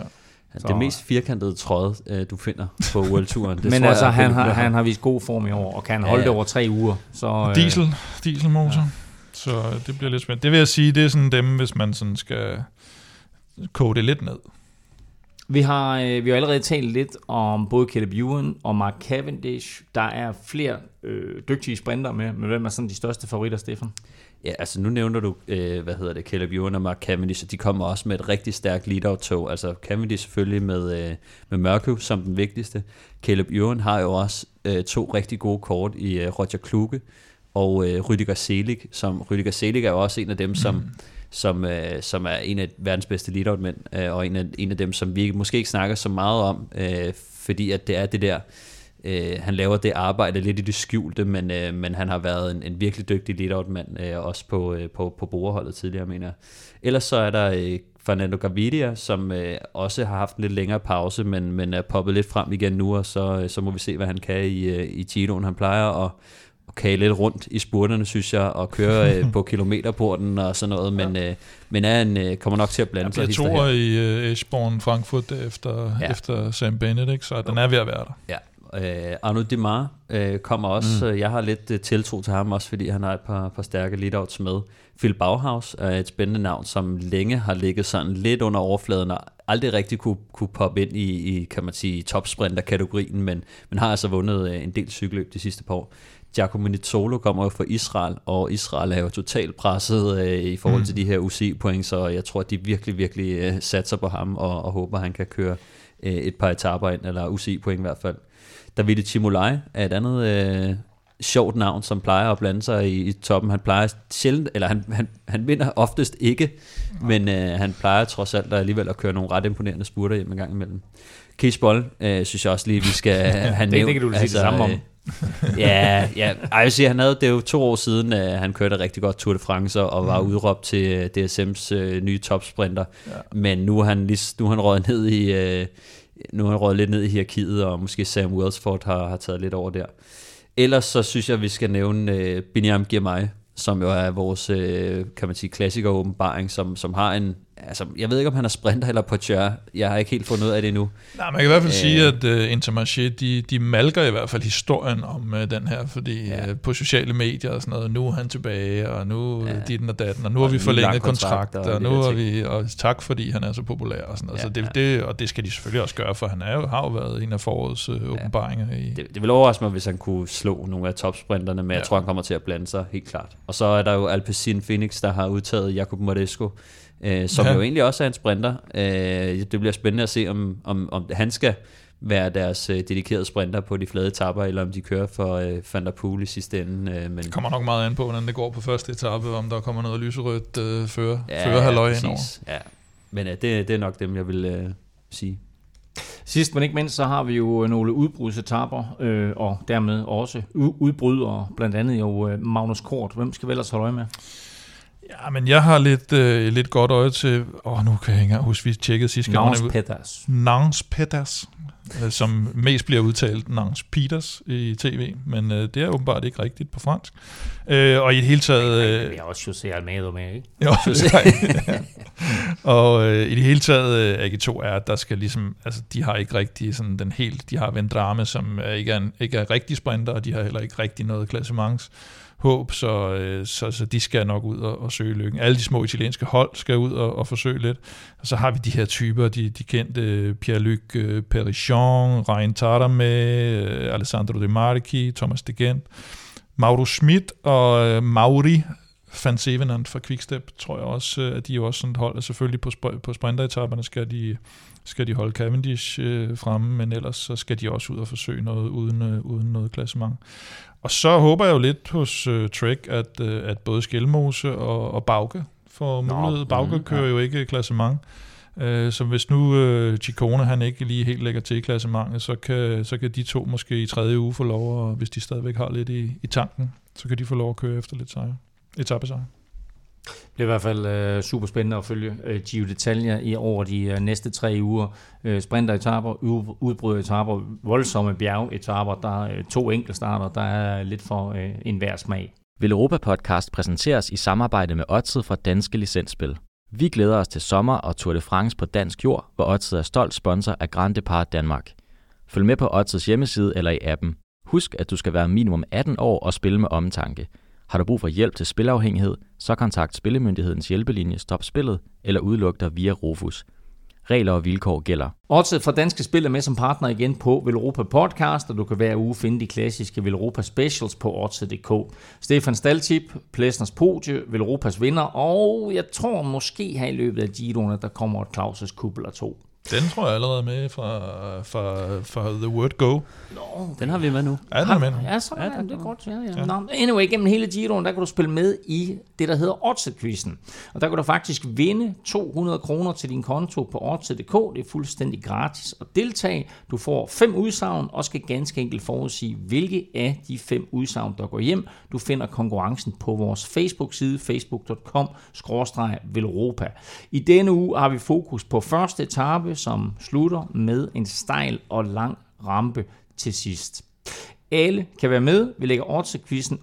Så. Det mest firkantede tråd, øh, du finder på World-turen. Det (laughs) Men tror altså, jeg, han har, han har vist god form i år, og kan Ja, holde ja. det over tre uger. Så, øh, Diesel, dieselmotor. Ja. Så det bliver lidt spændende. Det vil jeg sige, det er sådan dem, hvis man sådan skal koge det lidt ned. Vi har, øh, vi har allerede talt lidt om både Caleb Ewan og Mark Cavendish. Der er flere øh, dygtige sprinter med, men hvem er sådan de største favoritter, Stefan? Ja, altså nu nævner du, øh, hvad hedder det, Caleb Ewan og Mark Cavendish, og de kommer også med et rigtig stærkt lead-out-tog. Altså Cavendish selvfølgelig med, øh, med Mørkøv som den vigtigste. Caleb Ewan har jo også øh, to rigtig gode kort i øh, Roger Kluge og øh, Rüdiger Selig, som Rüdiger Selig er jo også en af dem, som, som, øh, som er en af verdens bedste lead-out-mænd, øh, og en af, en af dem, som vi måske ikke snakker så meget om, øh, fordi at det er det der øh, han laver det arbejde lidt i det skjulte, men, øh, men han har været en, en virkelig dygtig lead-out-mand, øh, også på, øh, på, på borderholdet tidligere, mener jeg. Ellers så er der øh, Fernando Gavidia, som øh, også har haft en lidt længere pause, men, men er poppet lidt frem igen nu, og så, øh, så må vi se, hvad han kan i, øh, i Giroen. Han plejer at, kage lidt rundt i spurterne, synes jeg, og køre (laughs) øh, på kilometerporten og sådan noget, men, øh, men er en, øh, kommer nok til at blande sig. Jeg tror i øh, Eschborn Frankfurt efter, ja. efter Sam Bennett, ikke? så den er ved at være der. Ja, Uh, Arnaud Demar uh, kommer også. Mm. Jeg har lidt uh, tiltro til ham også, fordi han har et par, par stærke leadouts med. Phil Bauhaus er et spændende navn, som længe har ligget sådan lidt under overfladen og aldrig rigtig kunne, kunne poppe ind i, i kan man sige, topsprinter-kategorien, men, men har altså vundet uh, en del cykelløb de sidste par år. Giacomo Nizzolo kommer jo fra Israel, og Israel er jo totalt presset uh, i forhold mm. til de her UCI-point, så jeg tror, at de virkelig, virkelig uh, satser på ham, og, og håber, at han kan køre uh, et par etaper ind, eller UCI-point i hvert fald. Davide Chimolai er et andet øh, sjovt navn, som plejer at blande sig i, i toppen. Han plejer sjældent, eller han, han, han vinder oftest ikke, men øh, han plejer trods alt alligevel at køre nogle ret imponerende spurter hjem en gang imellem. Kees Boll, øh, synes jeg også lige, vi skal (laughs) have nævnt. det, det kan du altså, sige det samme om. Øh, ja, ja. Ej, jeg vil sige, han havde, det er jo to år siden, uh, han kørte rigtig godt Tour de France og var mm. udråbt til uh, DSM's uh, nye topsprinter. Ja. Men nu er han, lige, nu er han røget ned i, uh, nu har han rådet lidt ned i hierarkiet, og måske Sam Wellsford har, har taget lidt over der. Ellers så synes jeg, at vi skal nævne øh, Binyam Girmay, som jo er vores, øh, kan man sige, klassiker åbenbaring, som, som har en, altså, jeg ved ikke, om han er sprinter eller portier. Jeg har ikke helt fundet ud af det endnu. Nej, man kan i hvert fald øh, sige, at uh, Intermarché, de, de malker i hvert fald historien om uh, den her, fordi ja. uh, på sociale medier og sådan noget, nu er han tilbage, og nu ja. dit og datten, og nu har vi forlænget kontrakt, og, og nu har vi, og tak fordi han er så populær og sådan noget. Ja, så det, ja. det, og det skal de selvfølgelig også gøre, for han er jo, har jo været en af forårets uh, åbenbaringer. Ja. I, det, det vil overraske mig, hvis han kunne slå nogle af topsprinterne, men ja. jeg tror, han kommer til at blande sig helt klart. Og så er der jo Alpecin Phoenix, der har udtaget Jakob Moresco, øh, som ja. jo egentlig også er en sprinter. Øh, det bliver spændende at se, om, om, om han skal være deres øh, dedikerede sprinter på de flade etapper, eller om de kører for øh, Van der Poel i sidste ende. Øh, men det kommer nok meget an på, hvordan det går på første etape, om der kommer noget lyserødt øh, før, ja, før halvøj ja, indover. Ja, men øh, det, det er nok dem, jeg vil øh, sige. Sidst men ikke mindst, så har vi jo nogle udbrudsetapper, øh, og dermed også udbrydere, blandt andet jo øh, Magnus Kort. Hvem skal vi ellers holde øje med? Ja, men jeg har lidt, øh, lidt godt øje til... Åh, oh, nu kan jeg ikke engang huske, vi tjekkede sidste gang. Nance Peters. Nance Peters, øh, som mest bliver udtalt Nance Peters i tv, men øh, det er åbenbart ikke rigtigt på fransk. Øh, og i det hele taget... Øh, vi har også José Almeida med, ikke? Jo, (laughs) og øh, i det hele taget, øh, AG2 er, at der skal ligesom... Altså, de har ikke rigtig sådan den helt... De har Vendrame, som er ikke er, en, ikke er rigtig sprinter, og de har heller ikke rigtig noget klassements håb, så, øh, så, så de skal nok ud og, og søge lykken. Alle de små italienske hold skal ud og, og forsøge lidt. Og så har vi de her typer, de, de kendte Pierre-Luc øh, Perichon, Ryan Tarame, øh, Alessandro De Marchi, Thomas de Gent, Mauro Schmidt og øh, Mauri van Sevenand fra Quickstep, tror jeg også, øh, at de er også sådan et hold. Og selvfølgelig på, sp- på sprinteretapperne skal de, skal de holde Cavendish øh, fremme, men ellers så skal de også ud og forsøge noget uden, øh, uden noget klassement. Og så håber jeg jo lidt hos uh, Trek, at, uh, at både Skelmose og, og Bauke får mulighed. Bauke mm, kører ja. jo ikke klassement. Uh, så hvis nu uh, Chicone han ikke lige helt lægger til i klassementet, så kan, så kan de to måske i tredje uge få lov, og hvis de stadigvæk har lidt i, i tanken, så kan de få lov at køre efter lidt sejr. Etappesejr. Det er i hvert fald øh, super spændende at følge øh, Gio Detaljer i over de øh, næste tre uger. Øh, sprinter-etapper, voldsomme bjerg etaper, Der er øh, to enkeltstarter, der er lidt for øh, en hver smag. Vil Europa Podcast præsenteres i samarbejde med Odset fra Danske Licensspil. Vi glæder os til sommer og Tour de France på dansk jord, hvor Odset er stolt sponsor af Grand Depart Danmark. Følg med på Odsets hjemmeside eller i appen. Husk, at du skal være minimum 18 år og spille med omtanke. Har du brug for hjælp til spilafhængighed, så kontakt Spillemyndighedens hjælpelinje Stop Spillet eller udluk dig via Rufus. Regler og vilkår gælder. Odset fra Danske Spil er med som partner igen på Velropa Podcast, og du kan hver uge finde de klassiske Velropa Specials på odset.dk. Stefan Staltip, Plæsners Podie, Velropas vinder, og jeg tror måske her i løbet af Giroen, at der kommer et Claus' kuppel og to. Den tror jeg allerede er med fra, fra, fra The Word Go. Nå, Den har vi med nu. Er den er med nu? Ja, så Ja, ja, det er godt. Ja, ja. Nå, anyway, gennem hele Giroen, der kan du spille med i det, der hedder Odds-quizzen. Og der kan du faktisk vinde 200 kroner til din konto på odds.dk. Det er fuldstændig gratis at deltage. Du får fem udsagn og skal ganske enkelt forudsige, hvilke af de fem udsagn, der går hjem. Du finder konkurrencen på vores Facebook-side, facebook.com-velropa. I denne uge har vi fokus på første etape, som slutter med en stejl og lang rampe til sidst. Alle kan være med. Vi lægger odds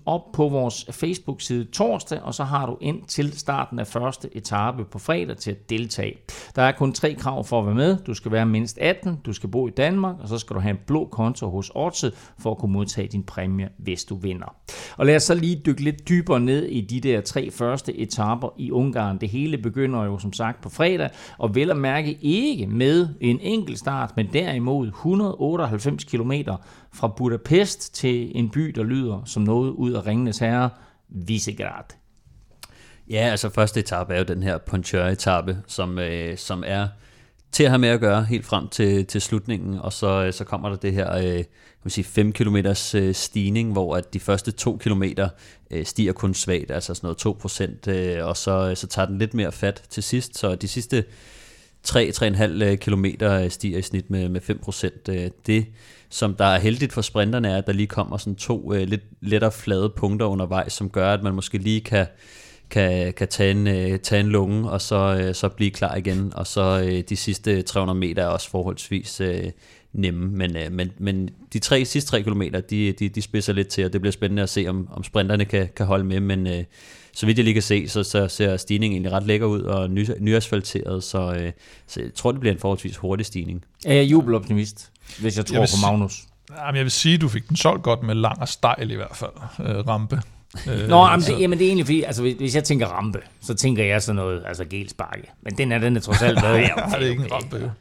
op på vores Facebook-side torsdag, og så har du ind til starten af første etape på fredag til at deltage. Der er kun tre krav for at være med. Du skal være mindst 18, du skal bo i Danmark, og så skal du have en blå konto hos Odds for at kunne modtage din præmie, hvis du vinder. Og lad os så lige dykke lidt dybere ned i de der tre første etaper i Ungarn. Det hele begynder jo som sagt på fredag, og vel at mærke ikke med en enkelt start, men derimod 198 km fra Budapest til en by, der lyder som noget ud af Ringenes Herre, Visegrad. Ja, altså første etape er jo den her Poncheur-etape, som, øh, som er til at have med at gøre helt frem til, til slutningen, og så, øh, så kommer der det her øh, kan man sige, 5 km øh, stigning, hvor at de første 2 km øh, stiger kun svagt, altså sådan noget 2%, øh, og så, øh, så tager den lidt mere fat til sidst, så de sidste 3-3,5 øh, km øh, stiger i snit med, med 5%. Øh, det, som der er heldigt for sprinterne, er, at der lige kommer sådan to øh, lidt lettere flade punkter undervejs, som gør, at man måske lige kan kan, kan tage, en, øh, tage en lunge, og så, øh, så blive klar igen. Og så øh, de sidste 300 meter er også forholdsvis øh, nemme. Men, øh, men, men de tre sidste 3 km, de, de, de spidser lidt til, og det bliver spændende at se, om, om sprinterne kan, kan holde med. Men øh, så vidt jeg lige kan se, så, så ser stigningen egentlig ret lækker ud og ny, nyasfalteret, så, øh, så jeg tror, det bliver en forholdsvis hurtig stigning. Er jeg jubeloptimist, hvis jeg tror Jeg på Magnus? Jamen, jeg vil sige, at du fik den solgt godt med lang og stejl i hvert fald, øh, rampe. Øh, Nå, jamen, det, jamen det er egentlig fordi, altså hvis- hvis jeg tænker rampe, så tænker jeg sådan noget, altså gelsparke. Men den er, den er trods alt været. (laughs) Nej, det er ikke en rampe.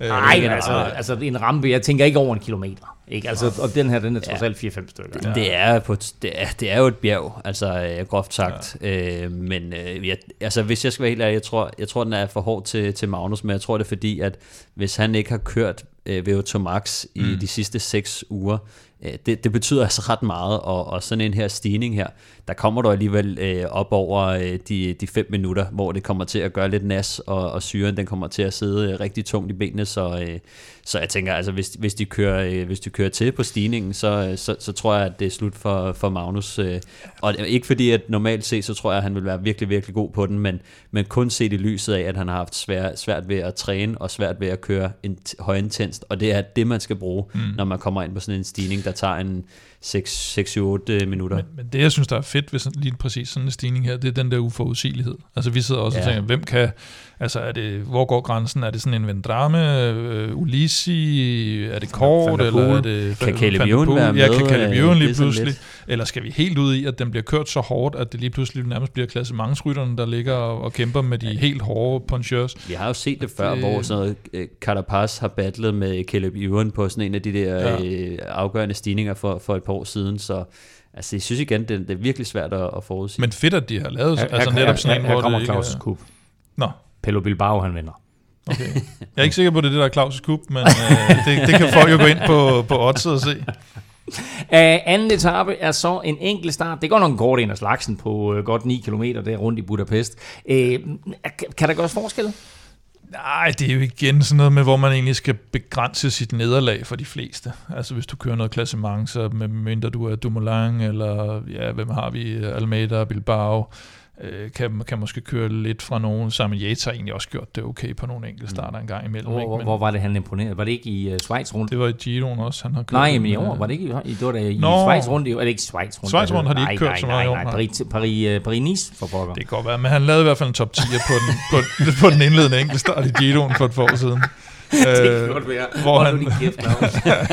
Øh, Nej, men altså, altså en rampe, jeg tænker ikke over en kilometer. Ikke? Altså, og den her, den er trods alt 4-5 stykker. Ja. Det, er på, et- det, er, det er jo et bjerg, altså øh, groft sagt. Ja. Øh, men øh, jeg, altså, hvis jeg skal være helt ærlig, jeg tror, jeg tror, den er for hård til, til Magnus, men jeg tror det er fordi, at hvis han ikke har kørt øh, VO2 Max i mm. de sidste 6 uger, øh, det, det betyder altså ret meget, og, og sådan en her stigning her, der kommer du alligevel øh, op over øh, de, de 5 minutter, hvor det kommer til at gøre lidt nas, og, og syren den kommer til at sidde øh, rigtig tungt i benene, så, øh, så jeg tænker, altså hvis, hvis, de kører, øh, hvis de kører til på stigningen, så, så, så tror jeg, at det er slut for, for Magnus. Øh, og ikke fordi, at normalt set, så tror jeg, at han vil være virkelig, virkelig god på den, men, men kun set i lyset af, at han har haft svært, svært ved at træne, og svært ved at køre en højintenst, og det er det, man skal bruge, mm. når man kommer ind på sådan en stigning, der tager en 6-7-8 minutter. Men, men det, jeg synes, der er fedt ved sådan, lige præcis sådan en stigning her, det er den der uforudsigelighed. Altså, vi sidder også ja. og Ja. tænker, hvem kan... Altså, er det, hvor går grænsen? Er det sådan en Vendrame, øh, Ulisi, er det kort, eller er det... Kan Caleb Ewan være Ja, med? kan Caleb Øh, Ewan lige pludselig. lidt- Eller skal vi helt ud i, at den bliver kørt så hårdt, at det lige pludselig nærmest bliver klassementsrytterne, der ligger og, og kæmper med de helt hårde punchers? Vi har jo set det før, Det- hvor sådan noget, øh, Carapaz har battlet med Caleb Ewan på sådan en af de der Ja. ja. øh, afgørende stigninger for, for et par år siden, så altså, jeg synes igen, det, det er virkelig svært at, at forudsige. Men fedt, at de har lavet Her, altså her, netop sådan her, en, her hvor kommer Claus' er- kub. Nå, Pello Bilbao, han vinder. okay. Jeg er ikke sikker på, at det er det, der er Claus' kub, men øh, det, det kan folk jo gå ind på, på oddset og se. Uh, anden etape er så en enkelt start. Det går nok en kort en af slagsen på uh, godt 9 km der rundt i Budapest. Uh, kan der gøres forskel? Nej, det er jo igen sådan noget med, hvor man egentlig skal begrænse sit nederlag for de fleste. Altså hvis du kører noget klassement, så med mindre du er Dumoulin, eller ja, hvem har vi, Almeida, Bilbao, øh, kan, kan måske køre lidt fra nogen. Simon Yates har egentlig også gjort det okay på nogle enkelte starter en gang imellem. Hvor, ikke? Men hvor var det, han imponerede? Var det ikke i uh, Schweiz rundt? det var i Giroen også, han har kørt. Nej, men i år øh, var det ikke i, det var da i Nå. Schweiz rundt. i- Eller ikke Schweiz rundt. Schweiz rundt har de ikke nej, kørt nej, så meget nej, nej, nej. Paris, Paris, uh, Paris Nice for pokker. Det kan godt være, men han lavede i hvert fald en top 10 på den, på, på den indledende enkeltstart i Giroen for et par år siden. (laughs) det kan godt være. hvor, han, kæft,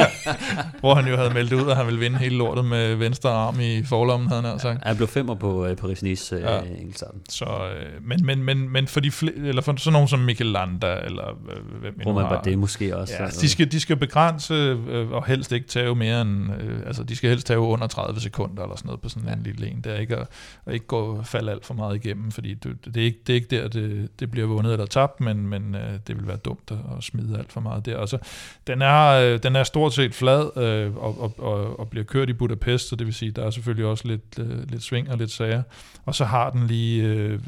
(laughs) hvor han jo havde meldt ud, at han ville vinde hele lortet med venstre arm i forlommen, havde han altså sagt. Han blev femmer på øh, Paris-Nice øh, Ja. ja. enkeltstarten. Så, øh, men, men, men, men for, de fl- eller for sådan nogen som Mikel Landa, eller øh, hvem Roman har, Bardet måske også. Ja, de skal, de skal begrænse øh, og helst ikke tage mere end, øh, altså de skal helst tage under 30 sekunder eller sådan noget på sådan en lille en. Det er ikke at, at ikke gå falde alt for meget igennem, fordi det, det, er, ikke, det er ikke der, det, det bliver vundet eller tabt, men, men øh, det vil være dumt at, at smide alt for meget der. Altså, den, er, øh, den er stort set flad øh, og, og, og, og bliver kørt i Budapest, så det vil sige, der er selvfølgelig også lidt, øh, lidt sving og lidt sager. Og så har den lige øh,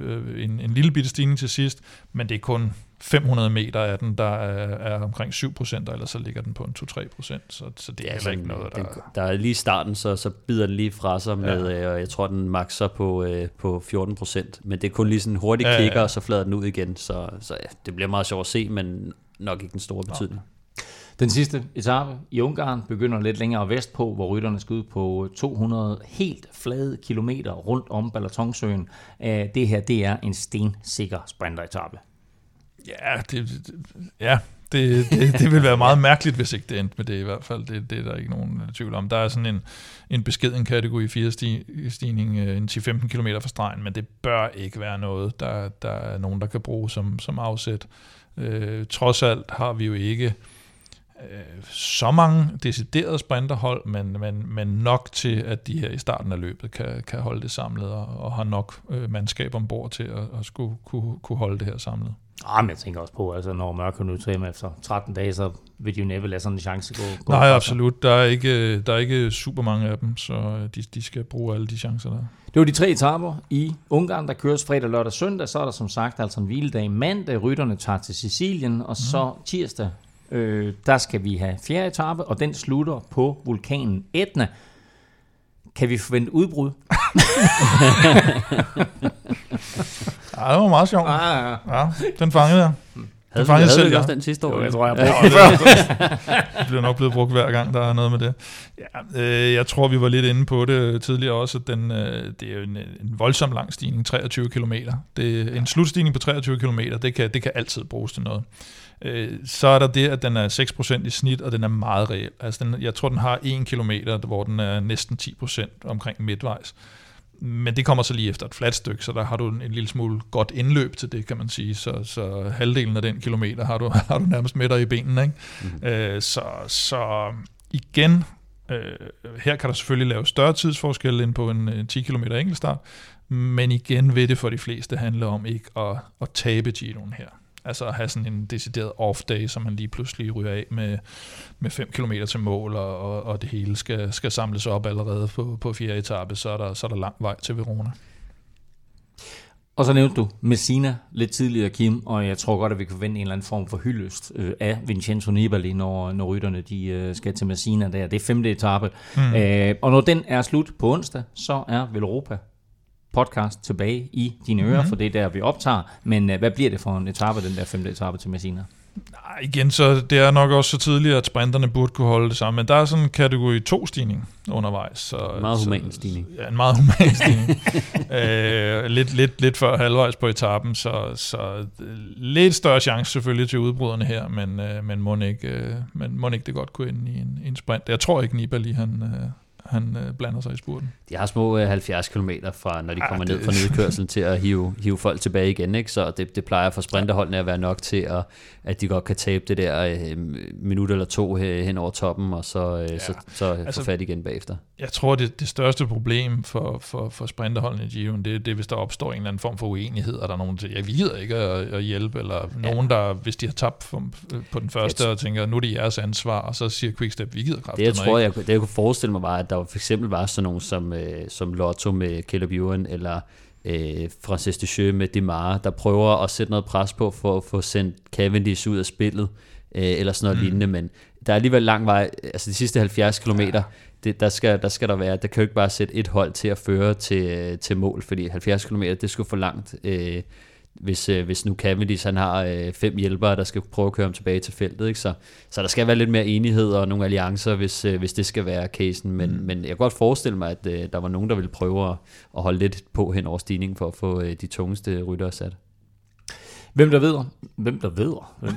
en, en lille bitte stigning til sidst, men det er kun 500 meter af den, der er, er omkring 7 procent, og ellers så ligger den på en 2-3 procent, så, så det er heller ikke noget, der... den, der er lige i starten, så, så bider den lige fra sig med, Ja. øh, og jeg tror, den makser på, øh, på 14 procent. Men det er kun lige sådan en hurtig Ja, ja, kicker, ja. og så flader den ud igen. Så, så ja, det bliver meget sjovt at se, men nok ikke den store betydning. Den sidste etape i Ungarn begynder lidt længere vestpå, hvor rytterne skal ud på 200 helt flade kilometer rundt om Balatonsøen. Øh, Det her, det er en stensikker sprinteretape. Ja, det, det, ja det, det, det vil være meget mærkeligt, hvis ikke det endte med det i hvert fald. Det, det er der ikke nogen tvivl om. Der er sådan en, en beskeden kategori 4 sti, stigning, øh, en 10-15 km fra stregen, men det bør ikke være noget, der, der er nogen, der kan bruge som, som afsæt. Øh, trods alt har vi jo ikke øh, så mange deciderede sprinterhold, men, men, men nok til, at de her i starten af løbet kan, kan holde det samlet, og, og har nok øh, mandskab ombord til at, at skulle kunne, kunne holde det her samlet. Ah, men jeg tænker også på, altså når Mørke nu træner efter 13 dage, så vil de jo næppe lade sådan en chance gå. gå Nej, sig. absolut. Der er ikke, der er ikke super mange af dem, så øh, de, de skal bruge alle de chancer, der er. Det var de tre etaper i Ungarn, der køres fredag, lørdag og søndag. Så er der som sagt altså en hviledag mandag. Rytterne tager til Sicilien, og så tirsdag, øh, der skal vi have fjerde etape, og den slutter på vulkanen Etna. Kan vi forvente udbrud? (laughs) (laughs) Ja, det var meget sjovt. Ah, ja. Ja, den fangede jeg. Havde vi, fangede havde selv, ja. også den sidste år? Jo, jeg tror, jeg har brugt Det bliver nok blevet brugt hver gang, der er noget med det. Ja, øh, jeg tror, vi var lidt inde på det tidligere også, at den, øh, det er jo en, en voldsom lang stigning, 23 km. Det, en slutstigning på 23 km, det kan, det kan altid bruges til noget. Øh, så er der det, at den er 6% i snit, og den er meget reel. Altså den, jeg tror, den har 1 km, hvor den er næsten 10% omkring midtvejs. Men det kommer så lige efter et fladt stykke, så der har du en, en lille smule godt indløb til det, kan man sige. Så, så halvdelen af den kilometer har du, (laughs) har du nærmest med dig i benene. Ikke? Mm. Øh, så, så igen, øh, her kan der selvfølgelig lave større tidsforskel end på en, en 10 km enkeltstart, men igen vil det for de fleste handle om ikke at, at tabe Giroen her. Altså at have sådan en decideret off-day, som man lige pludselig ryger af med, med 5 km til mål, og, og, og det hele skal, skal samles op allerede på, på fjerde etape, så er, der, så er der lang vej til Verona. Og så nævnte du Messina lidt tidligere, Kim, og jeg tror godt, at vi kan forvente en eller anden form for hyldest øh, af Vincenzo Nibali, når, når rytterne de, øh, skal til Messina der. Det er femte etape. Mm. Øh, og når den er slut på onsdag, så er Velropa podcast tilbage i dine ører, mm-hmm. for det er der, vi optager. Men øh, hvad bliver det for en etape, den der femte etape til Messina? Nej, igen, så det er nok også så tidligt, at sprinterne burde kunne holde det samme. Men der er sådan en kategori 2-stigning undervejs. Så, En meget så, human stigning. Ja, en meget human (laughs) stigning. øh, lidt, lidt, lidt før halvvejs på etappen, så, så øh, lidt større chance selvfølgelig til udbryderne her, men, øh, men må ikke, øh, men må ikke det godt kunne ende i en, en sprint. Jeg tror ikke, Nibali han, øh, han øh, blander sig i spurten. De har små øh, 70 km fra, når de Ja, kommer det- ned fra nedkørselen til at hive, hive folk tilbage igen. Ikke? Så det, det plejer for sprinterholdene at være nok til, at, at de godt kan tabe det der øh, minut eller to he- hen over toppen, og så, øh, så, så altså- få fat igen bagefter. Jeg tror, det, det største problem for, for, for sprinterholdene i Giroen, det, det er, hvis der opstår en eller anden form for uenighed, og der er nogen, der siger, ja, vi gider ikke at, at hjælpe, eller ja. nogen, der, hvis de har tabt for, på den første, Jeg- og tænker, nu er det jeres ansvar, og så siger Quickstep, vi gider Det jeg tror, ikke. jeg, det jeg kunne forestille mig var, at der for eksempel var sådan nogen som, øh, som Lotto med Caleb Ewan, eller øh, Francis Deschamps med Demare, der prøver at sætte noget pres på for at få sendt Cavendish ud af spillet, øh, eller sådan noget mm. lignende, men der er alligevel lang vej, altså de sidste 70 km, ja. det, der, skal, der skal der være, der kan jo ikke bare sætte et hold til at føre til, øh, til mål, fordi 70 km, det skulle for langt, øh, hvis, øh, hvis nu Cavendish han har øh, fem hjælpere, der skal prøve at køre ham tilbage til feltet. Ikke? Så, så der skal være lidt mere enighed og nogle alliancer, hvis, øh, hvis det skal være casen. Men, mm. men jeg kan godt forestille mig, at øh, der var nogen, der ville prøve at, at holde lidt på hen over stigningen for at få øh, de tungeste ryttere sat. Hvem der ved, hvem der ved, hvem,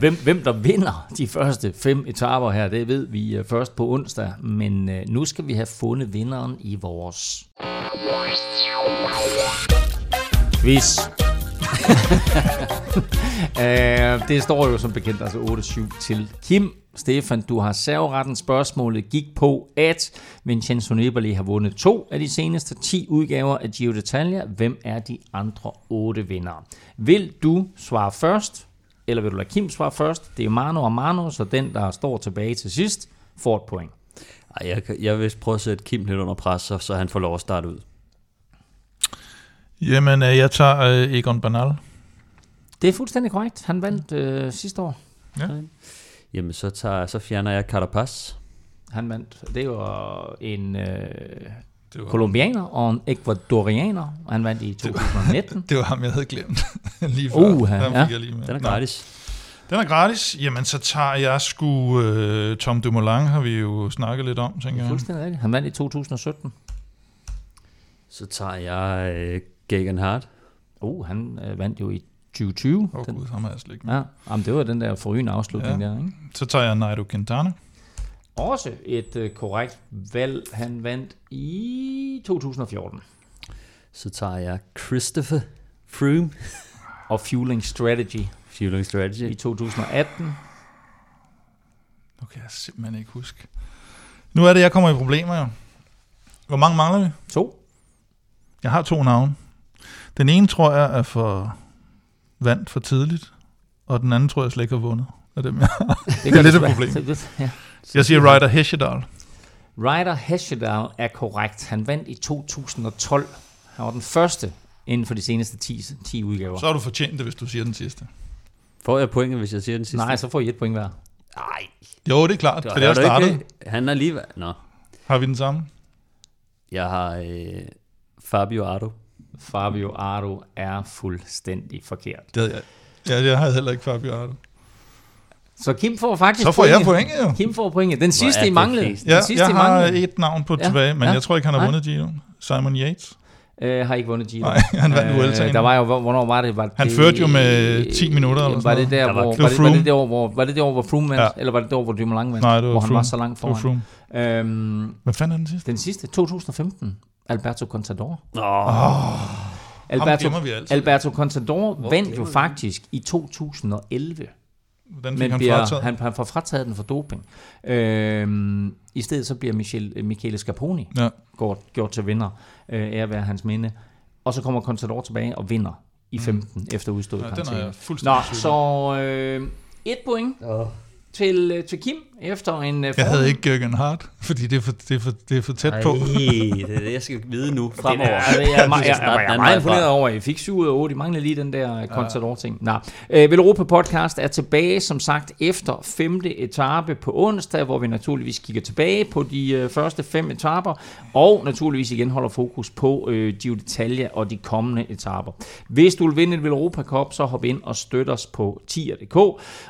(laughs) hvem, hvem der vinder de første fem etaper her, det ved vi øh, først på onsdag. Men øh, nu skal vi have fundet vinderen i vores quiz. uh, (laughs) det står jo som bekendt altså 8-7 til Kim. Stefan, du har serveretten. Spørgsmålet gik på, at Vincenzo Nibali har vundet to af de seneste 10 udgaver af Giro d'Italia. Hvem er de andre otte vindere? Vil du svare først, eller vil du lade Kim svare først? Det er mano og mano, så den, der står tilbage til sidst, får et point. Ej, jeg, jeg vil prøve at sætte Kim lidt under pres, så, så han får lov at starte ud. Jamen, øh, jeg tager øh, Egon Bernal. Det er fuldstændig korrekt. Han vandt øh, sidste år. Jamen, så, tager, så fjerner jeg Carapaz. Han vandt. Det er jo en øh, Det var, kolumbianer og en ecuadorianer. Han vandt i 2019. (laughs) det var ham, jeg havde glemt (laughs) lige før. Uha, Den ja. jeg lige med. Den er Nå. gratis. Den er gratis. Jamen, så tager jeg sgu øh, Tom Dumoulin, har vi jo snakket lidt om, tænker jeg. Fuldstændig rigtigt. Han vandt i 2017. Så tager jeg øh, Gagan Hart. Uh, han øh, vandt jo i 2020. Åh oh, gud, ham har jeg slet ikke med. Ja, jamen, det var den der forrygende afslutning Ja. der, ikke? Så tager jeg Nairo Quintana. Også et øh, korrekt valg. Han vandt i 2014. Så tager jeg Christopher Froome. Og Fueling Strategy Fueling i Strategy. 2018. Nu kan jeg simpelthen ikke huske. Nu er det, jeg kommer i problemer, jo. Hvor mange mangler vi? To. Jeg har to navne. Den ene tror jeg er for vandt for tidligt, og den anden tror jeg slet ikke har vundet. Af dem, jeg, (laughs) har. Det, er lidt et problem. det- Ja. jeg siger Ryder Hesjedal. Ryder Hesjedal er korrekt. Han vandt i 2012. Han var den første inden for de seneste 10, 10 udgaver. Så har du fortjent det, hvis du siger den sidste. Får jeg pointet, hvis jeg siger den sidste? Nej, så får I et point hver. Nej. Jo, det er klart. Det, det er ikke- Han er lige... Nå. Har vi den samme? Jeg har øh, Fabio Ardo. Fabio Ardo er fuldstændig forkert. Det havde jeg. Ja, jeg havde heller ikke Fabio Ardo. Så Kim får faktisk Så får jeg pointet. jo. Kim får pointet. Den sidste, I det manglede. fest. Den Ja, sidste, jeg har manglede. et navn på Ja, tilbage, men ja. jeg tror ikke, han har Nej. vundet Giro. Simon Yates. Øh, har ikke vundet Giro. Nej, (laughs) han vandt Vueltaen. Der var jo, hvor- hvornår var det? Var Han det, førte jo med 10 minutter eller Var sådan det der, noget. hvor, var, det, Det var det der, hvor, var det der, hvor Froome vandt? Ja. Eller var det der, hvor Dumoulin vandt? Nej, det var hvor han Froome. var så langt Det var foran. Froome. Øhm, Hvad fanden er den sidste? den sidste, 2015. Alberto Contador. Nå, Alberto, vi altid. Alberto Contador Hvor vandt jo vi faktisk i 2011. Den fik Men han bliver, frataget. han, han får frataget den for doping. Øhm, I stedet så bliver Michel, Michele Scarponi Ja. gjort, gjort til vinder. Øh, ære være hans minde. Og så kommer Contador tilbage og vinder i 15 efter udstået Mm. Ja, den er karantæne. jeg Nå, så øh, et point til, øh, til Kim efter en øh, Jeg havde ikke Jürgen Hart, fordi det er for, det er for, det er for tæt på. Ej, det er det, jeg skal vide nu fremover. Jeg, er, meget- jeg, jeg, Start jeg er meget imponeret over, at I fik 7 ud af 8. I mangler lige den der Contador-ting. Nå. Øh, Velropa Podcast er tilbage, som sagt, efter femte etape på onsdag, hvor vi naturligvis kigger tilbage på de øh, første fem etaper, og naturligvis igen holder fokus på øh, Giro d'Italia og de kommende etaper. Hvis du vil vinde et Velropa Cup, så hop ind og støt os på tier.dk.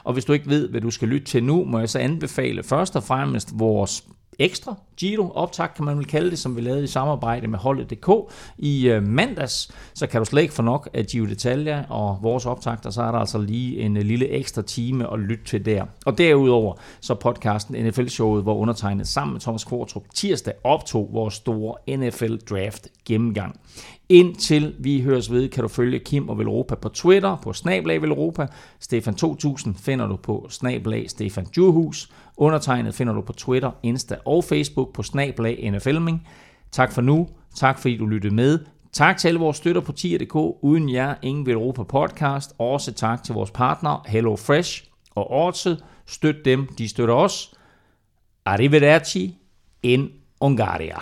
Og hvis du ikke ved, hvad du skal lytte til nu, må jeg så anbefale først og fremmest vores ekstra Giro optag kan man vel kalde det, som vi lavede i samarbejde med holdet.dk i øh, mandags, så kan du slet ikke få nok af Giro d'Italia og vores optagter, så er der altså lige en øh, lille ekstra time at lytte til der. Og derudover så podcasten NFL-showet, hvor undertegnet sammen med Thomas Kvartrup tirsdag optog vores store NFL Draft gennemgang. Indtil vi høres ved, kan du følge Kim og Velropa på Twitter, på Snablag Velropa. Stefan 2000 finder du på Snablag Stefan Djurhus. Undertegnet finder du på Twitter, Insta og Facebook på Snablag NFLming. Tak for nu. Tak fordi du lyttede med. Tak til alle vores støtter på tier.dk. Uden jer, ingen vil Velropa podcast. Også tak til vores partner Hello Fresh og Orte. Støt dem, de støtter os. Arrivederci in Ungaria.